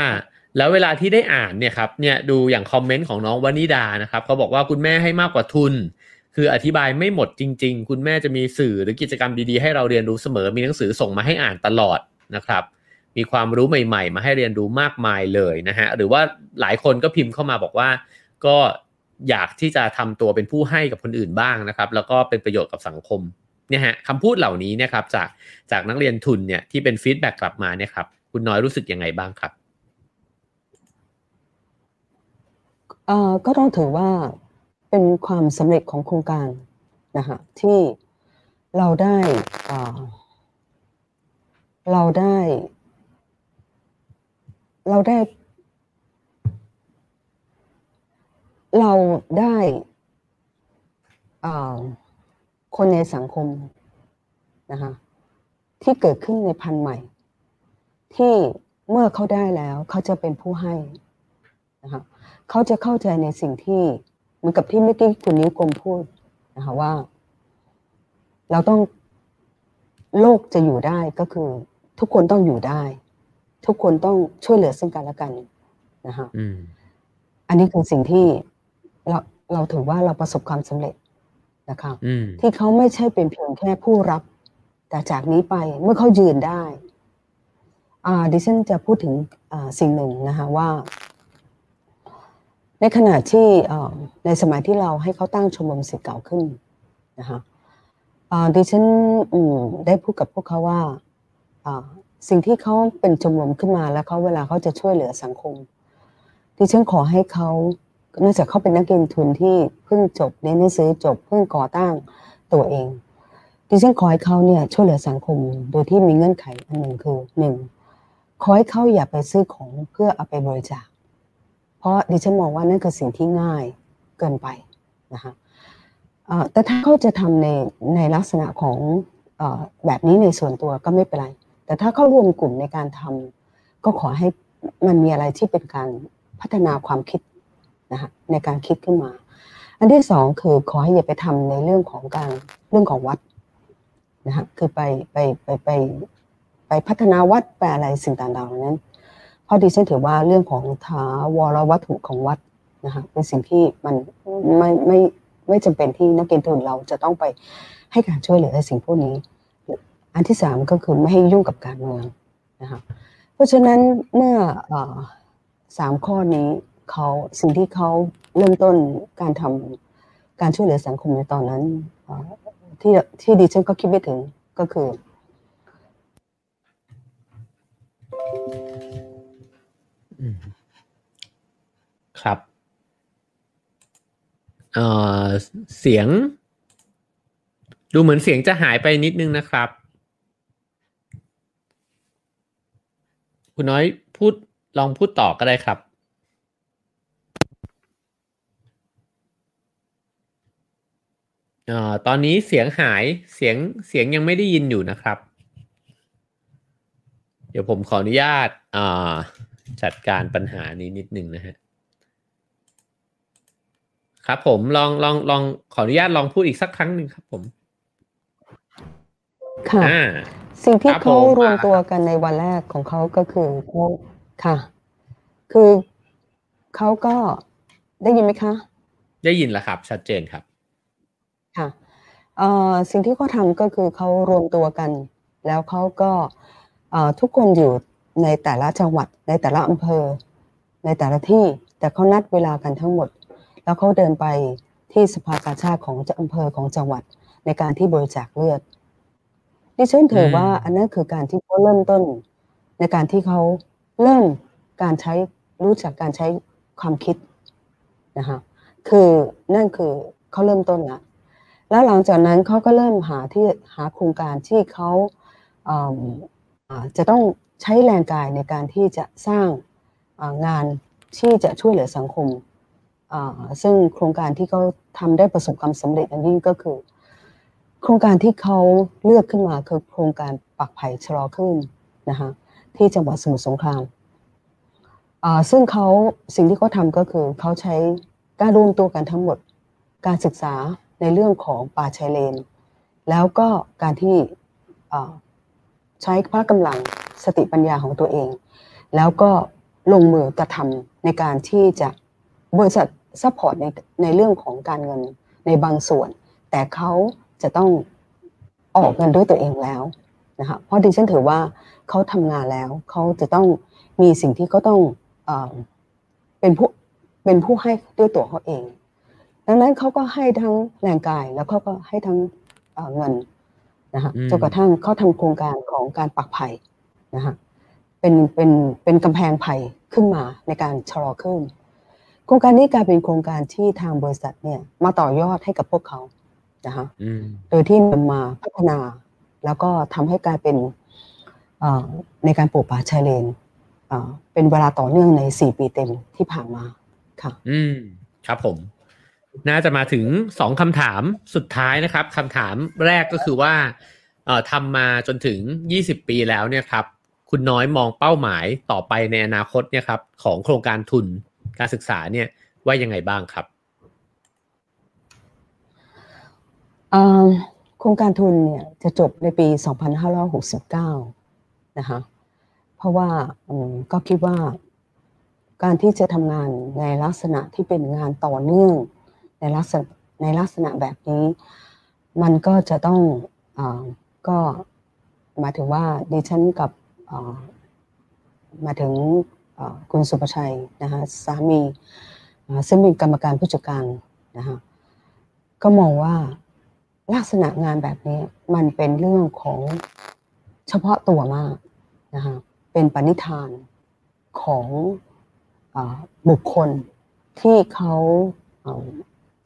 แล้วเวลาที่ได้อ่านเนี่ยครับเนี่ยดูอย่างคอมเมนต์ของน้องวนิดานะครับเขาบอกว่าคุณแม่ให้มากกว่าทุน คืออธิบายไม่หมดจริง ๆ คุณแม่จะมีสื่อหรือกิจกรรมดีๆให้เราเรียนรู้เสมอมีหนังสือส่งมาให้อ่านตลอดนะครับ มีความรู้ใหม่ ๆ มาให้เรียนรู้มากมายเลยนะฮะหรือว่าหลายคนก็พิมพ์เข้ามาบอกว่า ก็ อยากที่จะทำตัวเป็นผู้ให้กับคนอื่นบ้างนะครับ แล้วก็เป็นประโยชน์กับสังคมเนี่ยฮะคำพูดเหล่านี้เนี่ยนะครับจากจากนักเรียนทุนเนี่ยที่เป็น feedback กลับมาเนี่ยครับคุณน้อยรู้สึกยังไงบ้างครับเอ่อก็ต้องถือว่าเป็นความสำเร็จของโครงการนะคะที่เราได้เอ่อเราได้ เราได้ เราได้เอ่อคนในสังคมนะคะที่เกิดขึ้นในพันธุ์ใหม่ ที่เมื่อเขาได้แล้วเขาจะเป็นผู้ให้นะคะเขาจะเข้าใจในสิ่งที่เหมือนกับที่เมื่อกี้คุณนิ้วกลมพูดนะคะว่า เราต้องโลกจะอยู่ได้ก็คือ ทุกคนต้องอยู่ได้ ทุกคนต้องช่วยเหลือซึ่งกันและกันนะคะอืมอันนี้คือสิ่งที่ เราเราถือว่าเราประสบความสำเร็จนะคะอืมที่เขาไม่ใช่เป็นเพียงแค่ผู้รับ แต่จากนี้ไปเมื่อเขายืนได้ อ่าดิฉันจะพูดถึงอ่าสิ่งหนึ่งนะคะว่า ในขณะที่อ่าในสมัยที่เราให้เขาตั้งชมรมศิษย์เก่าขึ้นนะคะอ่าดิฉันอืมได้พูดกับพวกเขาว่าอ่าสิ่งที่เขาเป็นชมรมขึ้นมาแล้วเขาเวลาเขาจะช่วยเหลือสังคมดิฉันขอให้เขา เนื่องจากเขาเป็นนักเรียนทุนที่เพิ่งจบเรียนหนังสือจบเพิ่งก่อตั้งตัวเองดิฉันขอให้เขาเนี่ยช่วยเหลือสังคมโดยที่มีเงื่อนไขอันหนึ่งคือหนึ่งขอให้เขาอย่าไปซื้อของเพื่อเอาไปบริจาค เพราะดิฉันมองว่านั่นคือสิ่งที่ง่ายเกินไปนะคะแต่ถ้าเขาจะทำในในลักษณะของอแบบนี้ในส่วนตัวก็ไม่เป็นไร แต่ถ้าเขารวมกลุ่มในการทำก็ขอให้มันมีอะไรที่เป็นการพัฒนาความคิด นะคะในการคิดขึ้นมา อันที่สองคือขอให้อย่าไปทำในเรื่องของการเรื่องของวัดนะคะคือไปไปไปไปไปพัฒนาวัดไปอะไรสิ่งต่างๆเหล่านั้นเพราะดิฉันถือว่าเรื่องของถาวรวัตถุของวัดนะคะเป็นสิ่งที่มันไม่ไม่ไม่จำเป็นที่นักเรียนทุนเราจะต้องไปให้การช่วยเหลือในสิ่งพวกนี้ อันที่สามก็คือไม่ให้ยุ่งกับการเมืองนะคะเพราะฉะนั้นเมื่ออสามข้อนี้ เขาสิ่งที่เขาเริ่มต้นการทำการช่วยเหลือสังคมในตอนนั้นที่ที่ดิฉันก็คิดไม่ถึงก็คือ ครับเออเสียง ดูเหมือนเสียงจะหายไปนิดนึงนะครับ คุณน้อยพูดลองพูดต่อก็ได้ครับ เอ่อตอนนี้เสียงหายเสียงเสียงยังไม่ได้ยินอยู่นะครับ เดี๋ยวผมขออนุญาตอ่าจัดการปัญหานี้นิดหนึ่งนะฮะครับผมลองลองลองขออนุญาตลองพูดอีกสักครั้งหนึ่งครับผม ค่ะ อ่า สิ่งที่ครับเขาผมรวมตัวกันในวันแรกของเขาก็คือเขาค่ะ คือเขาก็ได้ยินไหมคะ ได้ยินแล้วครับ ชัดเจนครับค่ะเอ่อ สิ่งที่เขาทำก็คือเขารวมตัวกัน แล้วเขาก็เอ่อทุกคนอยู่ในแต่ละจังหวัด ในแต่ละอำเภอ ในแต่ละที่แต่เขานัดเวลากันทั้งหมด แล้วเขาเดินไปที่สภากาชาติของอำเภอของจังหวัดในการที่บริจาคเลือดดิฉันถือว่าอันนั้นคือการที่เขาเริ่มต้น ในการที่เขาเริ่มการใช้รู้จักการใช้ความคิดนะคะคือนั่นคือเขาเริ่มต้นละ แล้วหลังจากนั้นเขาก็เริ่มหาที่หาโครงการที่เขาจะต้องใช้แรงกายในการที่จะสร้างงานที่จะช่วยเหลือสังคม ซึ่งโครงการที่เขาทำได้ประสบความสำเร็จอันยิ่งก็คือ โครงการที่เขาเลือกขึ้นมาคือโครงการปักไผ่ชะลอขึ้นนะคะที่จังหวัดสมุทรสงครามซึ่งเขาสิ่งที่เขาทำก็คือเขาใช้การรวมตัวกันทั้งหมดการศึกษา ในเรื่องของป่าชายเลน แล้วก็การที่ใช้พละกำลังสติปัญญาของตัวเอง แล้วก็ลงมือกระทำในการที่จะบริษัท support ในในเรื่องของการเงินในบางส่วน แต่เขาจะต้องออกเงินด้วยตัวเองแล้วนะคะเพราะดิฉันถือว่าเขาทำงานแล้วเขาจะต้องมีสิ่งที่เขาต้องเป็นผู้เป็นผู้ให้ด้วยตัวเขาเอง ดังนั้นเขาก็ให้ทั้งแรงกายแล้วเขาก็ให้ทั้งเงินนะคะจนกระทั่งเขาทำโครงการของการปักไผ่นะคะเป็นเป็นเป็นกำแพงไผ่ขึ้นมาในการชะลอขึ้น โครงการนี้กลายเป็นโครงการที่ทางบริษัทเนี่ยมาต่อยอดให้กับพวกเขานะคะโดยที่นำมาพัฒนา แล้วก็ทำให้กลายเป็นในการปลูกป่าชายเลนเป็นเวลาต่อเนื่องในสี่ปีเต็มที่ผ่านมาค่ะ อืม ครับผม น่าจะมาถึงสองคำถามสุดท้ายนะครับคำถามแรกก็คือว่าเอ่อทำมาจนถึงยี่สิบปีแล้วเนี่ยครับ คุณน้อยมองเป้าหมายต่อไปในอนาคตเนี่ยครับ ของโครงการทุนการศึกษาเนี่ยว่ายังไงบ้างครับโครงการทุนเนี่ยจะจบในปี 2569 นะคะ เพราะว่าก็คิดว่าการที่จะทำงานในลักษณะที่เป็นงานต่อเนื่อง ในลักษณะในลักษณะแบบนี้ มันก็จะต้องอก็หมายถึงว่าดิฉันกับมาถึงคุณสุภชัยนะคะสามีซึ่งเป็นกรรมการผู้จัดการนะคะก็มองว่าลักษณะงานแบบนี้มันเป็นเรื่องของเฉพาะตัวมากนะคะเป็นปณิธานของอบุคคลที่เขา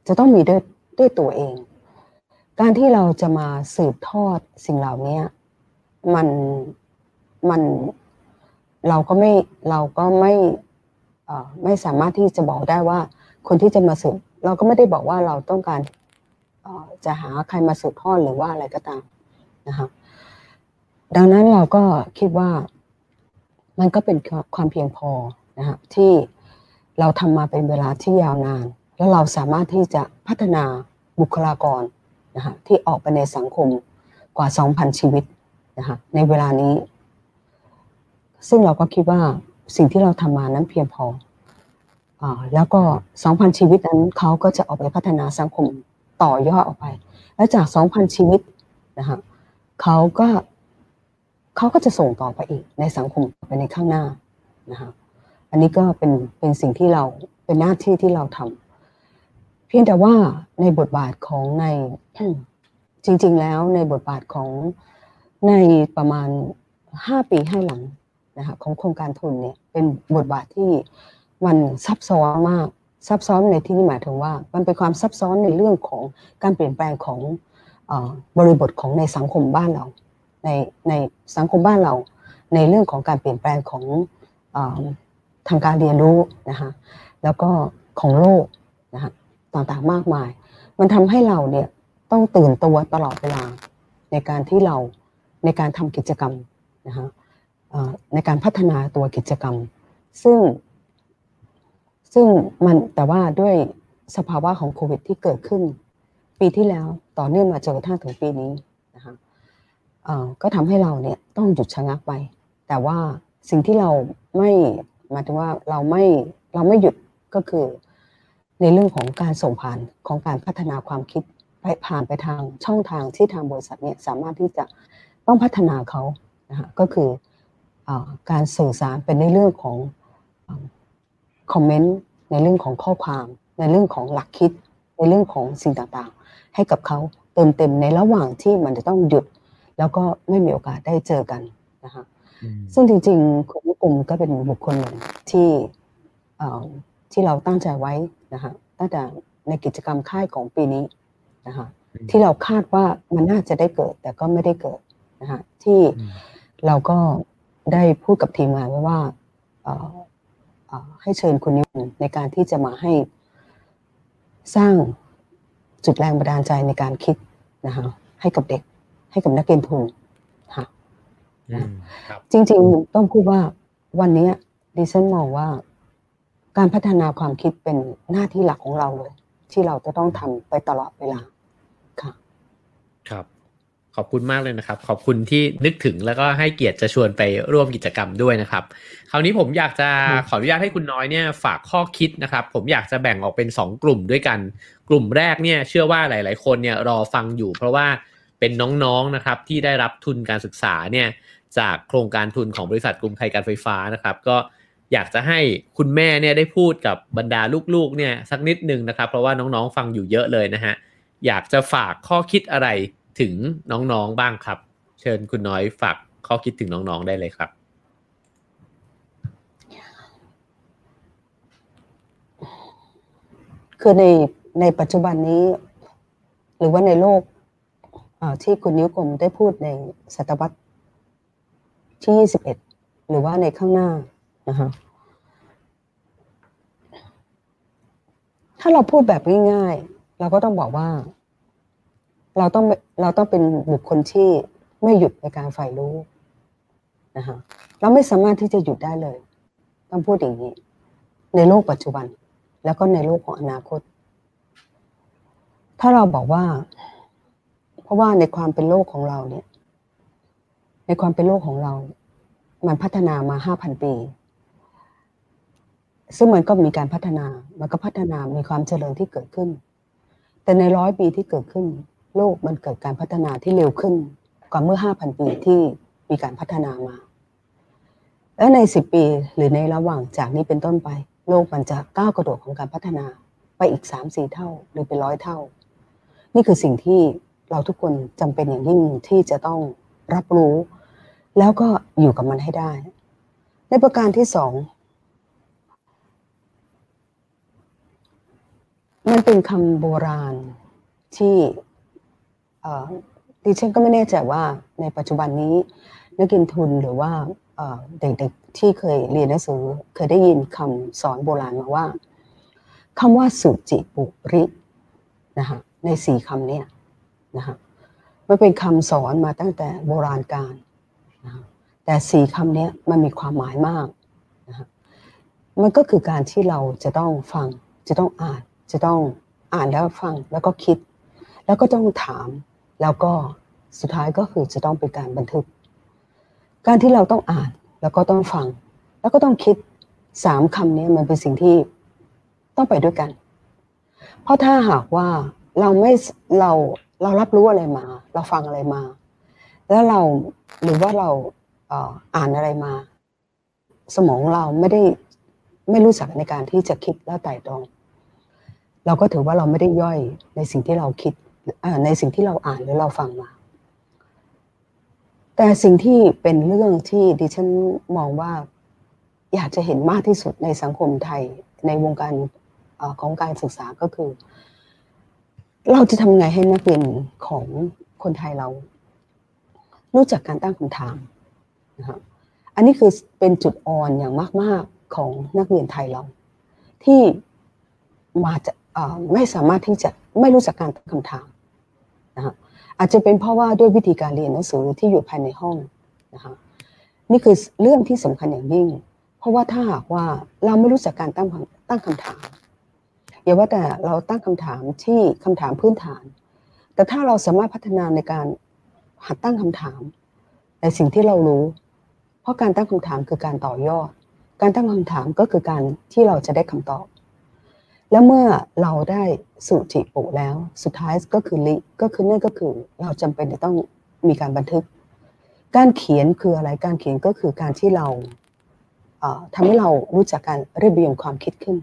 จะต้องมีด้วยด้วยตัวเอง การที่เราจะมาสืบทอดสิ่งเหล่านี้มันมันเราก็ไม่เราก็ไม่ไม่สามารถที่จะบอกได้ว่า คนที่จะมาสืบเราก็ไม่ได้บอกว่าเราต้องการจะหาใครมาสืบทอดหรือว่าอะไรก็ตามนะคะดังนั้นเราก็คิดว่ามันก็เป็นความเพียงพอนะฮะที่เราทำมาเป็นเวลาที่ยาวนาน แล้วเราสามารถที่จะพัฒนาบุคลากรนะฮะที่ออกไปในสังคมกว่า 2,000 ชีวิตนะฮะในเวลานี้ ซึ่งเราก็คิดว่าสิ่งที่เราทำมานั้นเพียงพออแล้วก็ 2,000 ชีวิตนั้นเขาก็จะออกไปพัฒนาสังคมต่อยอดออกไป แล้วจาก 2,000 ชีวิตนะฮะเขาก็เขาก็จะส่งต่อไปอีกในสังคมไปในข้างหน้านะคะอันนี้ก็เป็นเป็นสิ่งที่เราเป็นหน้าที่ที่เราทำ เพียงแต่ว่าในบทบาทของในจริง ๆ แล้วในบทบาทของในประมาณห้าปีให้หลังนะคะของโครงการทุนเนี่ยเป็นบทบาทที่มันซับซ้อนมากซับซ้อนในที่นี้หมายถึงว่า มันเป็นความซับซ้อนในเรื่องของการเปลี่ยนแปลงของบริบทของในสังคมบ้านเรา ในในสังคมบ้านเรา ในเรื่องของการเปลี่ยนแปลงของอทางการเรียนรู้นะคะแล้วก็ของโลกนะคะ ต่างๆมากมาย มันทำให้เราเนี่ยต้องตื่นตัวตลอดเวลาในการที่เราในการทำกิจกรรมนะคะในการพัฒนาตัวกิจกรรม ซึ่ง ซึ่งมันแต่ว่าด้วยสภาวะของโควิดที่เกิดขึ้น ปีที่แล้วต่อเนื่องมาจนกระทั่งถึงปีนี้นะคะก็ทำให้เราเนี่ยต้องหยุดชะงักไป แต่ว่าสิ่งที่เราไม่หมายถึงว่าเราไม่เราไม่หยุดก็คือ ในเรื่องของการส่งผ่านของการพัฒนาความคิดไปผ่านไปทางช่องทางที่ทางบริษัทเนี่ยสามารถที่จะต้องพัฒนาเขานะคะก็คืออการสื่อสารเป็นในเรื่องของคอมเมนต์ในเรื่องของข้อความ ในเรื่องของหลักคิด ในเรื่องของสิ่งต่างๆ ให้กับเขาเติมเต็มในระหว่างที่มันจะต้องหยุด แล้วก็ไม่มีโอกาสได้เจอกันนะคะซึ่งจริงๆคุณกลุ่มก็เป็นบุคคลหนึ่งที่ที่เราตั้งใจไว้ นะคะตั้งแต่ในกิจกรรมค่ายของปีนี้นะคะที่เราคาดว่ามันน่าจะได้เกิด แต่ก็ไม่ได้เกิดนะคะที่เราก็ได้พูดกับทีมงานไว้ว่าให้เชิญคุณนิวในการที่จะมาให้สร้างจุดแรงบันดาลใจในการคิดนะคะให้กับเด็กให้กับนักเรียนทุนค่ะจริง ๆ ต้องพูดว่าวันนี้ดิฉันมองว่า การพัฒนาความคิดเป็นหน้าที่หลักของเราเลย ที่เราจะต้องทำไปตลอดเวลาค่ะ ครับ ขอบคุณมากเลยนะครับ ขอบคุณที่นึกถึงแล้วก็ให้เกียรติจะชวนไปร่วมกิจกรรมด้วยนะครับ คราวนี้ผมอยากจะขออนุญาตให้คุณน้อยเนี่ยฝากข้อคิดนะครับ ผมอยากจะแบ่งออกเป็น 2 กลุ่มด้วยกัน กลุ่มแรกเนี่ยเชื่อว่าหลาย ๆ คนเนี่ยรอฟังอยู่ เพราะว่าเป็นน้องๆนะครับที่ได้รับทุนการศึกษาเนี่ยจากโครงการทุนของบริษัทกรุงไทยการไฟฟ้านะครับ ก็ อยากจะให้คุณแม่เนี่ยได้พูดกับบรรดาลูกๆเนี่ยสักนิดนึงนะครับ เพราะว่าน้องๆฟังอยู่เยอะเลยนะฮะอยากจะฝากข้อคิดอะไรถึงน้องๆบ้างครับ เชิญคุณน้อยฝากข้อคิดถึงน้องๆได้เลยครับ คือในในปัจจุบันนี้ หรือว่าในโลกที่คุณนิ้วกลมได้พูดในศตวรรษที่ 21 หรือว่าในข้างหน้า นะคะถ้าเราพูดแบบง่ายๆ เราก็ต้องบอกว่า เราต้องเราต้องเป็นบุคคลที่ไม่หยุดในการใฝ่รู้นะคะเราไม่สามารถที่จะหยุดได้เลย ต้องพูดอย่างนี้ ในโลกปัจจุบัน แล้วก็ในโลกของอนาคต ถ้าเราบอกว่า เพราะว่าในความเป็นโลกของเราเนี่ย ในความเป็นโลกของเรา มันพัฒนามาห้าพันปี ซึ่งมันก็มีการพัฒนา มันก็พัฒนามีความเจริญที่เกิดขึ้น แต่ในร้อยปีที่เกิดขึ้น โลกมันเกิดการพัฒนาที่เร็วขึ้น กว่าเมื่อห้าพันปีที่มีการพัฒนามา แล้วในสิบปีหรือในระหว่างจากนี้เป็นต้นไป โลกมันจะก้าวกระโดดของการพัฒนาไปอีกสามสี่เท่าหรือเป็นร้อยเท่า นี่คือสิ่งที่เราทุกคนจำเป็นอย่างยิ่งที่จะต้องรับรู้ แล้วก็อยู่กับมันให้ได้ ในประการที่สอง มันเป็นคำโบราณที่ดิฉันก็ไม่แน่ใจว่าในปัจจุบันนี้นักกินทุนหรือว่าเด็กๆที่เคยเรียนหนังสือเคยได้ยินคำสอนโบราณมาว่าคำว่าสุจิปุรินะคะในสี่คำเนี้นะคะมันเป็นคำสอนมาตั้งแต่โบราณกาลนะแต่สี่คำนี้มันมีความหมายมากนะมันก็คือการที่เราจะต้องฟังจะต้องอ่าน จะต้องอ่านแล้วฟังแล้วก็คิด แล้วก็ต้องถาม แล้วก็สุดท้ายก็คือจะต้องเป็นการบันทึก การที่เราต้องอ่านแล้วก็ต้องฟัง แล้วก็ต้องคิดสามคำนี้มันเป็นสิ่งที่ต้องไปด้วยกัน เพราะถ้าหากว่าเราไม่เราเรารับรู้อะไรมา เราฟังอะไรมา แล้วเราหรือว่าเราอ่านอะไรมา สมองเราไม่ได้ไม่รู้จักในการที่จะคิดและไต่ตรอง เราก็ถือว่าเราไม่ได้ย่อยในสิ่งที่เราคิดในสิ่งที่เราอ่านหรือเราฟังมา แต่สิ่งที่เป็นเรื่องที่ดิฉันมองว่าอยากจะเห็นมากที่สุดในสังคมไทยในวงการอของการศึกษาก็คือ เราจะทำไงให้นักเรียนของคนไทยเรา รู้จักการตั้งคำถามนะะอันนี้คือเป็นจุดอ่อนอย่างมาก ๆของนักเรียนไทยเรา ที่มาจะ ไม่สามารถที่จะไม่รู้จักการตั้งคำถามนะคะอาจจะเป็นเพราะว่าด้วยวิธีการเรียนหนังสือที่อยู่ภายในห้องนะคะนี่คือเรื่องที่สำคัญอย่างยิ่ง เพราะว่าถ้าหากว่าเราไม่รู้จักการตั้งตั้งคำถามอย่าว่าแต่เราตั้งคำถามที่คำถามพื้นฐาน แต่ถ้าเราสามารถพัฒนาในการหัดตั้งคำถาม ในสิ่งที่เรารู้ เพราะการตั้งคำถามคือการต่อยอด การตั้งคำถามก็คือการที่เราจะได้คำตอบ แล้วเมื่อเราได้สุจิปุแล้ว สุดท้ายก็คือลิก็คือนั่นก็คือเราจำเป็นจะต้องมีการบันทึก การเขียนคืออะไรการเขียนก็คือการที่เราทำให้เรารู้จักการเรียบเรียงความคิดขึ้น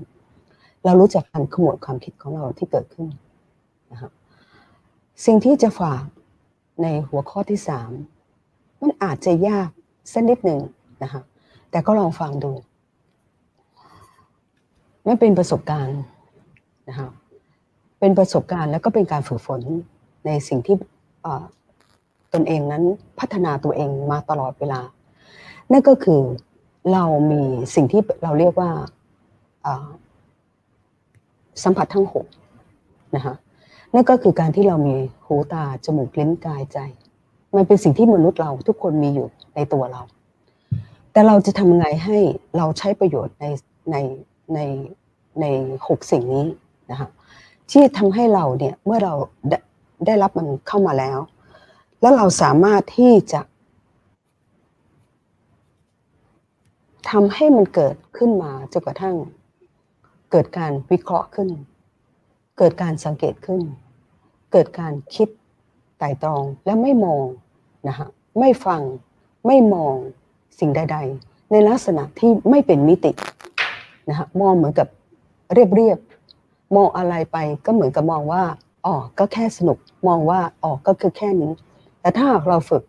เรารู้จักการขมวดความคิดของเราที่เกิดขึ้นนะครับสิ่งที่จะฝากในหัวข้อที่สามมันอาจจะยากสักนิดหนึ่งนะคะแต่ก็ลองฟังดู ไม่เป็นประสบการณ์ นะคะเป็นประสบการณ์แล้วก็เป็นการฝึกฝนในสิ่งที่ตนเองนั้นพัฒนาตัวเองมาตลอดเวลา นั่นก็คือเรามีสิ่งที่เราเรียกว่าสัมผัสทั้งหกนะคะนั่นก็คือการที่เรามีหูตา จมูกลิ้นกายใจ มันเป็นสิ่งที่มนุษย์เราทุกคนมีอยู่ในตัวเรา แต่เราจะทำไงให้เราใช้ประโยชน์ในในในในหกสิ่งนี้ นะคะที่ทำให้เราเนี่ยเมื่อเราได้ได้รับมันเข้ามาแล้ว แล้วเราสามารถที่จะทำให้มันเกิดขึ้นมาจนกระทั่ง เกิดการวิเคราะห์ขึ้น เกิดการสังเกตขึ้น เกิดการคิดไต่ตรองและไม่มองนะคะไม่ฟังไม่มองสิ่งใด ๆ ในลักษณะที่ไม่เป็นมิตินะคะมองเหมือนกับเรียบ มองอะไรไปก็เหมือนกับมองว่าอ๋อก็แค่สนุกมองว่าอ๋อก็คือแค่นี้ แต่ถ้าเราฝึก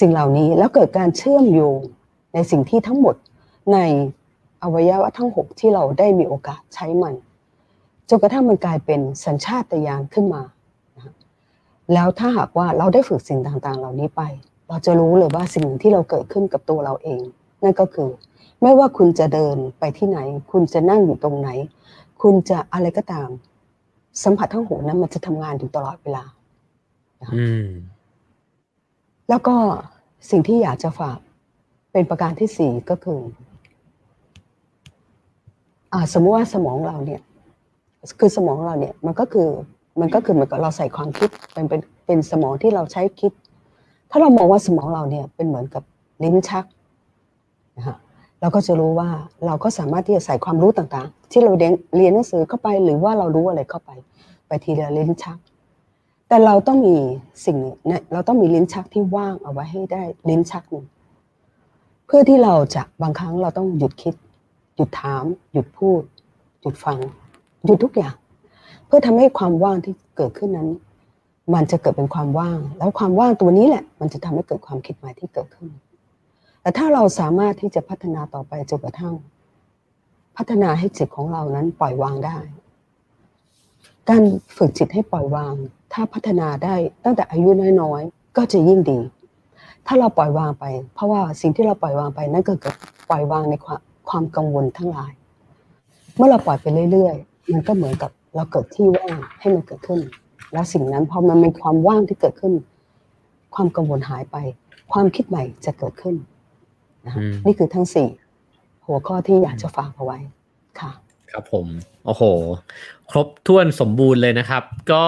สิ่งเหล่านี้แล้วเกิดการเชื่อมโยงในสิ่งที่ทั้งหมดในอวัยวะทั้งหกที่เราได้มีโอกาสใช้มันจนกระทั่งมันกลายเป็นสัญชาตญาณขึ้นมา แล้วถ้าหากว่าเราได้ฝึกสิ่งต่างๆ เหล่านี้ไป เราจะรู้เลยว่าสิ่งที่เราเกิดขึ้นกับตัวเราเอง นั่นก็คือ ไม่ว่าคุณจะเดินไปที่ไหน คุณจะนั่งอยู่ตรงไหน คุณจะอะไรก็ตาม สัมผัสทั้งหกนั้นมันจะทำงานอยู่ตลอดเวลาแล้วก็สิ่งที่อยากจะฝากเป็นประการที่สี่ก็คือสมมติว่าสมองเราเนี่ย คือสมองเราเนี่ย มันก็คือมันก็คือเหมือนกับเราใส่ความคิดเป็นเป็นเป็นสมองที่เราใช้คิด ถ้าเรามองว่าสมองเราเนี่ยเป็นเหมือนกับลิ้นชักนะฮะ เราก็จะรู้ว่าเราก็สามารถที่จะใส่ความรู้ต่างๆ ที่เราเรียนหนังสือเข้าไป หรือว่าเรารู้อะไรเข้าไป ไปทีละลิ้นชัก แต่เราต้องมีสิ่งนี้เราต้องมีลิ้นชักที่ว่างเอาไว้ให้ได้ลิ้นชักหนึ่งเพื่อที่เราจะบางครั้งเราต้องหยุดคิด หยุดถาม หยุดพูด หยุดฟัง หยุดทุกอย่าง เพื่อทำให้ความว่างที่เกิดขึ้นนั้น มันจะเกิดเป็นความว่าง แล้วความว่างตัวนี้แหละ มันจะทำให้เกิดความคิดใหม่ที่เกิดขึ้น แต่ถ้าเราสามารถที่จะพัฒนาต่อไปจนกระทั่ง พัฒนาให้จิตของเรานั้นปล่อยวางได้ การฝึกจิตให้ปล่อยวาง ถ้าพัฒนาได้ตั้งแต่อายุน้อยๆ ก็จะยิ่งดี ถ้าเราปล่อยวางไป เพราะว่าสิ่งที่เราปล่อยวางไปนั่นก็เกิดปล่อยวางในความความกังวลทั้งหลาย เมื่อเราปล่อยไปเรื่อยๆ มันก็เหมือนกับเราเกิดที่ว่างให้มันเกิดขึ้น แล้วสิ่งนั้นพอมันมีความว่างที่เกิดขึ้น ความกังวลหายไป ความคิดใหม่จะเกิดขึ้น นะนี่คือทั้งสี่หัวข้อที่อยากจะฝากเอาไว้ค่ะ ครับผม โอ้โห ครบถ้วนสมบูรณ์เลยนะครับ ก็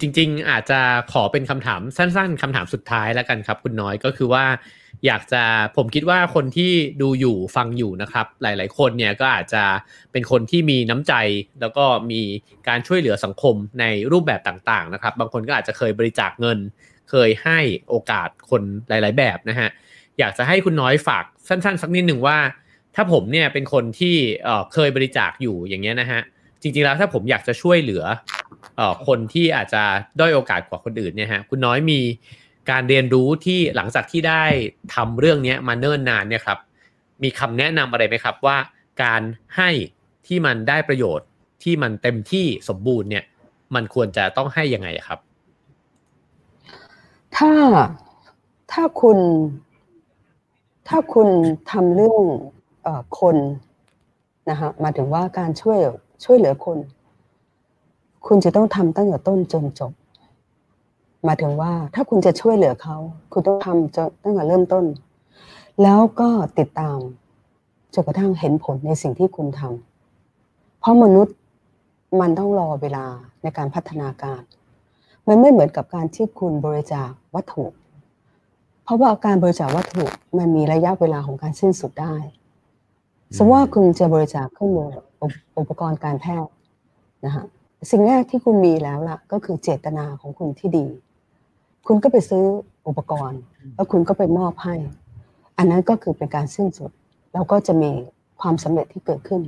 จริง ๆ อาจจะขอเป็นคำถามสั้น ๆคำถามสุดท้ายแล้วกันครับ คุณน้อยก็คือว่า อยากจะผมคิดว่าคนที่ดูอยู่ฟังอยู่นะครับ หลาย ๆ คนเนี่ยก็อาจจะเป็นคนที่มีน้ำใจ แล้วก็มีการช่วยเหลือสังคมในรูปแบบต่าง ๆ นะครับ บางคนก็อาจจะเคยบริจาคเงิน เคยให้โอกาสคนหลาย ๆ แบบนะฮะ อยากจะให้คุณน้อยฝากสั้น ๆ สักนิดหนึ่งว่า ถ้าผมเนี่ยเป็นคนที่เคยบริจาคอยู่อย่างเงี้ยนะฮะจริงๆแล้วถ้าผมอยากจะช่วยเหลือคนที่อาจจะด้อยโอกาสกว่าคนอื่นเนี่ยฮะคุณน้อยมีการเรียนรู้ที่หลังจากที่ได้ทำเรื่องนี้มาเนิ่นนานเนี่ยครับ มีคำแนะนำอะไรไหมครับว่า การให้ที่มันได้ประโยชน์ที่มันเต็มที่สมบูรณ์เนี่ย มันควรจะต้องให้ยังไงครับ ถ้าถ้าคุณ ถ้าคุณทำเรื่องอคนนะฮะมาถึงว่าการช่วยช่วยเหลือคน คุณจะต้องทำตั้งแต่ต้นจนจบมาถึงว่าถ้าคุณจะช่วยเหลือเขา คุณต้องทำจะตั้งแต่เริ่มต้น แล้วก็ติดตามจนกระทั่งเห็นผลในสิ่งที่คุณทำเพราะมนุษย์มันต้องรอเวลาในการพัฒนาการ มันไม่เหมือนกับการที่คุณบริจาควัตถุ เพราะว่าการบริจาควัตถุมันมีระยะเวลาของการสิ้นสุดได้ สมมติว่าคุณจะบริจาคเครื่องมืออุปกรณ์การแพทย์นะฮะสิ่งแรกที่คุณมีแล้วล่ะ ก็คือเจตนาของคุณที่ดี คุณก็ไปซื้ออุปกรณ์ แล้วคุณก็ไปมอบให้ อันนั้นก็คือเป็นการสิ้นสุด แล้วก็จะมีความสำเร็จที่เกิดขึ้น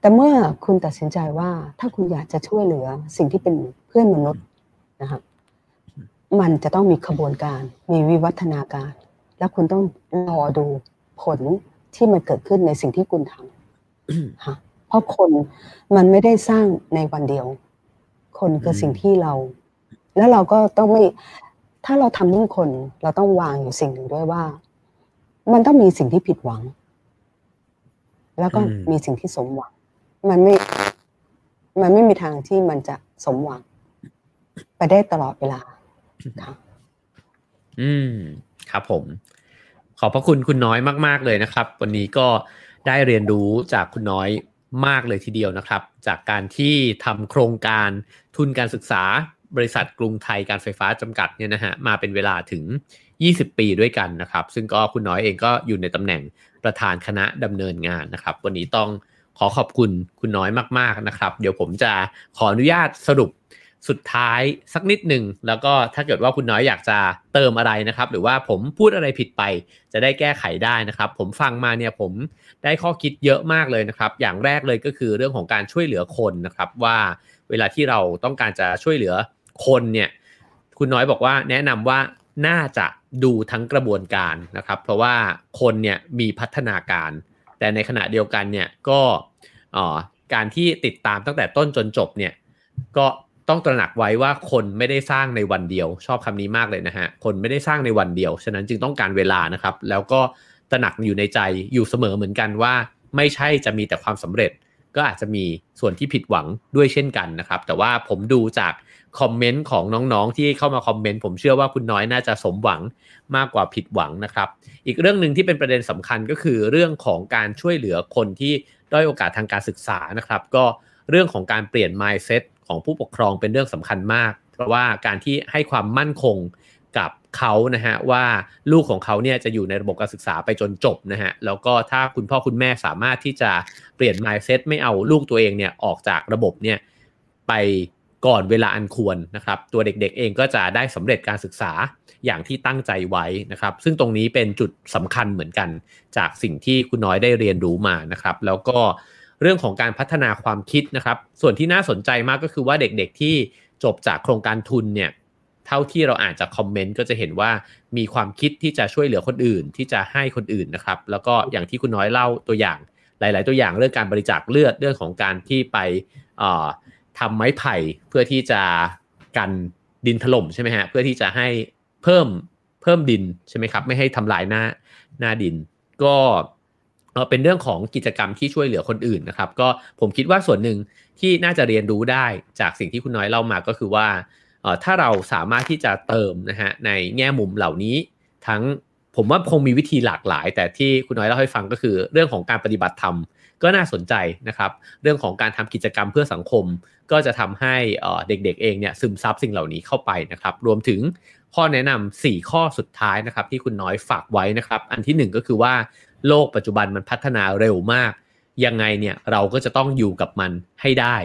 แต่เมื่อคุณตัดสินใจว่าถ้าคุณอยากจะช่วยเหลือสิ่งที่เป็นเพื่อนมนุษย์นะครับ มันจะต้องมีขบวนการ มีวิวัฒนาการ แล้วคุณต้องรอดูผลที่มันเกิดขึ้นในสิ่งที่คุณทำฮะเพราะคนมันไม่ได้สร้างในวันเดียว คนคือสิ่งที่เรา แล้วเราก็ต้องไม่ ถ้าเราทำเรื่องคน เราต้องวางอยู่สิ่งหนึ่งด้วยว่า มันต้องมีสิ่งที่ผิดหวัง แล้วก็มีสิ่งที่สมหวัง มันไม่ มันไม่มีทางที่มันจะสมหวัง ไปได้ตลอดเวลาค่ะ อืมครับผม ขอบพระคุณคุณน้อยมาก ๆเลยนะครับ วันนี้ก็ได้เรียนรู้จากคุณน้อยมากเลยทีเดียวนะครับ จากการที่ทำโครงการทุนการศึกษาบริษัทกรุงไทยการไฟฟ้าจำกัดเนี่ยนะฮะมาเป็นเวลาถึง 20 ปีด้วยกันนะครับ ซึ่งก็คุณน้อยเองก็อยู่ในตำแหน่งประธานคณะดำเนินงานนะครับ วันนี้ต้องขอขอบคุณคุณน้อยมาก ๆนะครับ เดี๋ยวผมจะขออนุญาตสรุป สุดท้ายสักนิดหนึ่ง แล้วก็ถ้าเกิดว่าคุณน้อยอยากจะเติมอะไรนะครับ หรือว่าผมพูดอะไรผิดไป จะได้แก้ไขได้นะครับ ผมฟังมาเนี่ยผมได้ข้อคิดเยอะมากเลยนะครับ อย่างแรกเลยก็คือเรื่องของการช่วยเหลือคนนะครับ ว่าเวลาที่เราต้องการจะช่วยเหลือคนเนี่ยคุณน้อยบอกว่าแนะนำว่าน่าจะดูทั้งกระบวนการนะครับ เพราะว่าคนเนี่ยมีพัฒนาการ แต่ในขณะเดียวกันเนี่ยก็การที่ติดตามตั้งแต่ต้นจนจบเนี่ยก็ ต้องตระหนักไว้ว่าคนไม่ได้สร้างในวันเดียว ชอบคำนี้มากเลยนะฮะ คนไม่ได้สร้างในวันเดียว ฉะนั้นจึงต้องการเวลานะครับ แล้วก็ตระหนักอยู่ในใจอยู่เสมอเหมือนกันว่า ไม่ใช่จะมีแต่ความสำเร็จ ก็อาจจะมีส่วนที่ผิดหวังด้วยเช่นกันนะครับ แต่ว่าผมดูจากคอมเมนต์ของน้องๆ ที่เข้ามาคอมเมนต์ผมเชื่อว่าคุณน้อยน่าจะสมหวังมากกว่าผิดหวังนะครับ อีกเรื่องหนึ่งที่เป็นประเด็นสำคัญก็คือเรื่องของการช่วยเหลือคนที่ด้อยโอกาสทางการศึกษานะครับ ก็เรื่องของการเปลี่ยน mindset ของผู้ปกครองเป็นเรื่องสำคัญมาก เพราะว่าการที่ให้ความมั่นคงกับเขานะฮะว่าลูกของเขาเนี่ยจะอยู่ในระบบการศึกษาไปจนจบนะฮะแล้วก็ถ้าคุณพ่อคุณแม่สามารถที่จะเปลี่ยน mindset ไม่เอาลูกตัวเองเนี่ยออกจากระบบเนี่ยไปก่อนเวลาอันควรนะครับตัวเด็กๆเองก็จะได้สำเร็จการศึกษาอย่างที่ตั้งใจไว้นะครับ ซึ่งตรงนี้เป็นจุดสำคัญเหมือนกันจากสิ่งที่คุณน้อยได้เรียนรู้มานะครับ แล้วก็ เรื่องของการพัฒนาความคิดนะครับ ส่วนที่น่าสนใจมากก็คือว่าเด็กๆที่จบจากโครงการทุนเนี่ยเท่าที่เราอ่านจากคอมเมนต์ก็จะเห็นว่ามีความคิดที่จะช่วยเหลือคนอื่น ที่จะให้คนอื่นนะครับ แล้วก็อย่างที่คุณน้อยเล่าตัวอย่างหลาย ๆ ตัวอย่างเรื่องการบริจาคเลือดเรื่องของการที่ไปทำไม้ไผ่เพื่อที่จะกันดินถล่มใช่ไหมฮะเพื่อที่จะให้เพิ่มเพิ่มดินใช่ไหมครับ ไม่ให้ทำลายหน้าหน้าดิน ก็ เป็นเรื่องของกิจกรรมที่ช่วยเหลือคนอื่นนะครับ ก็ผมคิดว่าส่วนหนึ่งที่น่าจะเรียนรู้ได้จากสิ่งที่คุณน้อยเล่ามาก็คือว่าถ้าเราสามารถที่จะเติมนะฮะในแง่มุมเหล่านี้ ทั้งผมว่าคงมีวิธีหลากหลาย แต่ที่คุณน้อยเล่าให้ฟังก็คือ เรื่องของการปฏิบัติธรรมก็น่าสนใจนะครับ เรื่องของการทำกิจกรรมเพื่อสังคม ก็จะทำให้เด็กๆเองเนี่ยซึมซับสิ่งเหล่านี้เข้าไปนะครับ รวมถึงข้อแนะนำ4ข้อสุดท้ายนะครับ ที่คุณน้อยฝากไว้นะครับ อันที่ 1 ก็คือว่า โลกปัจจุบันมันพัฒนาเร็วมาก ยังไงเนี่ยเราก็จะต้องอยู่กับมันให้ได้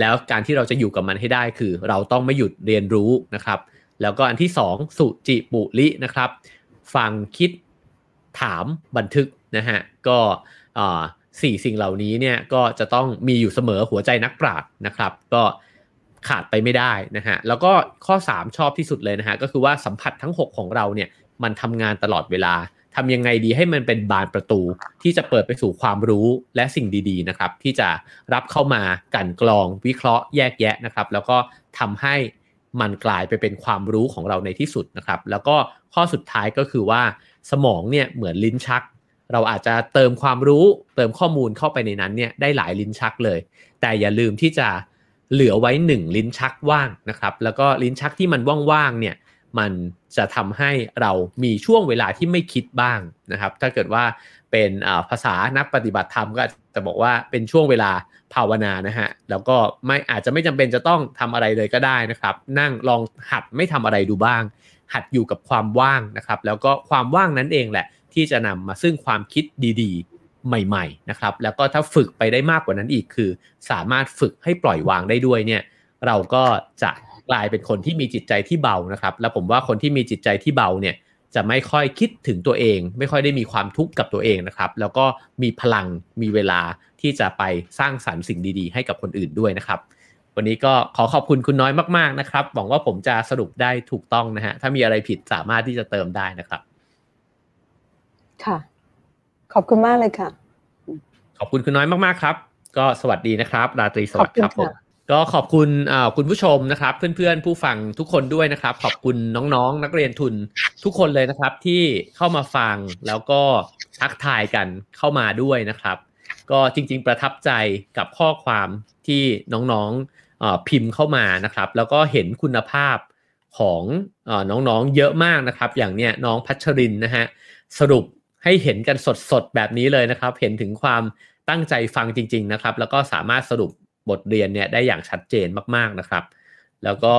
แล้วการที่เราจะอยู่กับมันให้ได้คือ เราต้องไม่หยุดเรียนรู้นะครับ แล้วก็อันที่ 2 สุจิปุรินะครับ ฟังคิดถามบันทึกนะฮะก็สี่สิ่งเหล่านี้เนี่ยก็จะต้องมีอยู่เสมอหัวใจนักปราชญ์นะครับ ก็ขาดไปไม่ได้นะฮะแล้วก็ข้อ 3 ชอบที่สุดเลยนะฮะก็คือว่าสัมผัสทั้ง 6 ของเราเนี่ยมันทำงานตลอดเวลา ทำยังไงดีให้มันเป็นบานประตูที่จะเปิดไปสู่ความรู้และสิ่งดีๆนะครับ ที่จะรับเข้ามากันกรองวิเคราะห์แยกแยะนะครับ แล้วก็ทำให้มันกลายไปเป็นความรู้ของเราในที่สุดนะครับ แล้วก็ข้อสุดท้ายก็คือว่าสมองเนี่ยเหมือนลิ้นชัก เราอาจจะเติมความรู้เติมข้อมูลเข้าไปในนั้นเนี่ยได้หลายลิ้นชักเลย แต่อย่าลืมที่จะเหลือไว้หนึ่งลิ้นชักว่างนะครับ แล้วก็ลิ้นชักที่มันว่างๆเนี่ย มันจะทำให้เรามีช่วงเวลาที่ไม่คิดบ้างนะครับ ถ้าเกิดว่าเป็นภาษานักปฏิบัติธรรมก็จะบอกว่าเป็นช่วงเวลาภาวนานะฮะ แล้วก็ไม่อาจจะไม่จำเป็นจะต้องทำอะไรเลยก็ได้นะครับ นั่งลองหัดไม่ทำอะไรดูบ้าง หัดอยู่กับความว่างนะครับ แล้วก็ความว่างนั้นเองแหละ ที่จะนำมาซึ่งความคิดดีๆ ใหม่ๆนะครับ แล้วก็ถ้าฝึกไปได้มากกว่านั้นอีกคือ สามารถฝึกให้ปล่อยวางได้ด้วยเนี่ย เราก็จะ กลายเป็นคนที่มีจิตใจที่เบานะครับ แล้วผมว่าคนที่มีจิตใจที่เบาเนี่ยจะไม่ค่อยคิดถึงตัวเอง ไม่ค่อยได้มีความทุกข์กับตัวเองนะครับ แล้วก็มีพลังมีเวลาที่จะไปสร้างสรรค์สิ่งดีๆ ให้กับคนอื่นด้วยนะครับ วันนี้ก็ขอขอบคุณคุณน้อยมากๆนะครับ หวังว่าผมจะสรุปได้ถูกต้องนะฮะถ้ามีอะไรผิดสามารถที่จะเติมได้นะครับ ค่ะ ขอบคุณมากเลยค่ะ ขอบคุณคุณน้อยมากๆครับ ก็สวัสดีนะครับ ราตรีสวัสดิ์ครับขอบผคุณมค่ะ ก็ขอบคุณคุณผู้ชมนะครับ เพื่อนๆ ผู้ฟังทุกคนด้วยนะครับ ขอบคุณน้องๆ นักเรียนทุนทุกคนเลยนะครับ ที่เข้ามาฟังแล้วก็ทักทายกันเข้ามาด้วยนะครับ ก็จริงๆประทับใจกับข้อความที่น้องๆพิมพ์เข้ามานะครับ แล้วก็เห็นคุณภาพของอน้องๆเยอะมากนะครับ อย่างเนี้ยน้องพัชรินนะฮะสรุปให้เห็นกันสดๆแบบนี้เลยนะครับ เห็นถึงความตั้งใจฟังจริง ๆนะครับ แล้วก็สามารถสรุป บทเรียนเนี่ยได้อย่างชัดเจนมากๆนะครับ แล้วก็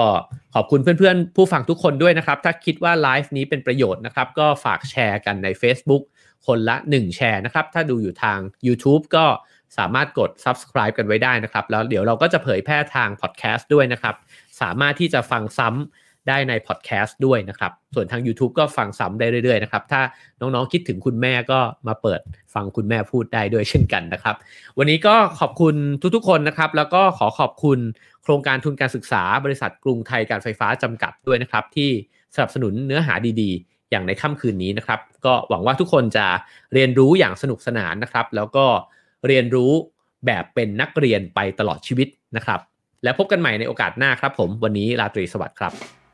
ขอบคุณเพื่อนๆ ผู้ฟังทุกคนด้วยนะครับ ถ้าคิดว่าไลฟ์นี้เป็นประโยชน์นะครับ ก็ฝากแชร์กันใน Facebook คนละ 1 แชร์นะครับ ถ้าดูอยู่ทาง YouTube ก็สามารถกด subscribe กันไว้ได้นะครับ แล้วเดี๋ยวเราก็จะเผยแพร่ทางพอดแคสต์ด้วยนะครับ สามารถที่จะฟังซ้ำ ได้ใน podcast ด้วยนะครับ ส่วนทาง YouTube ก็ฟังซ้ำได้เรื่อยๆนะครับ ถ้าน้องๆคิดถึงคุณแม่ก็มาเปิดฟังคุณแม่พูดได้ด้วยเช่นกันนะครับ วันนี้ก็ขอบคุณทุกๆคนนะครับ แล้วก็ขอขอบคุณโครงการทุนการศึกษาบริษัทกรุงไทยการไฟฟ้าจำกัดด้วยนะครับ ที่สนับสนุนเนื้อหาดีๆ อย่างในค่ำคืนนี้นะครับ ก็หวังว่าทุกคนจะเรียนรู้อย่างสนุกสนานนะครับ แล้วก็เรียนรู้แบบเป็นนักเรียนไปตลอดชีวิตนะครับ แล้วพบกันใหม่ในโอกาสหน้าครับผม วันนี้ราตรีสวัสดิ์ครับ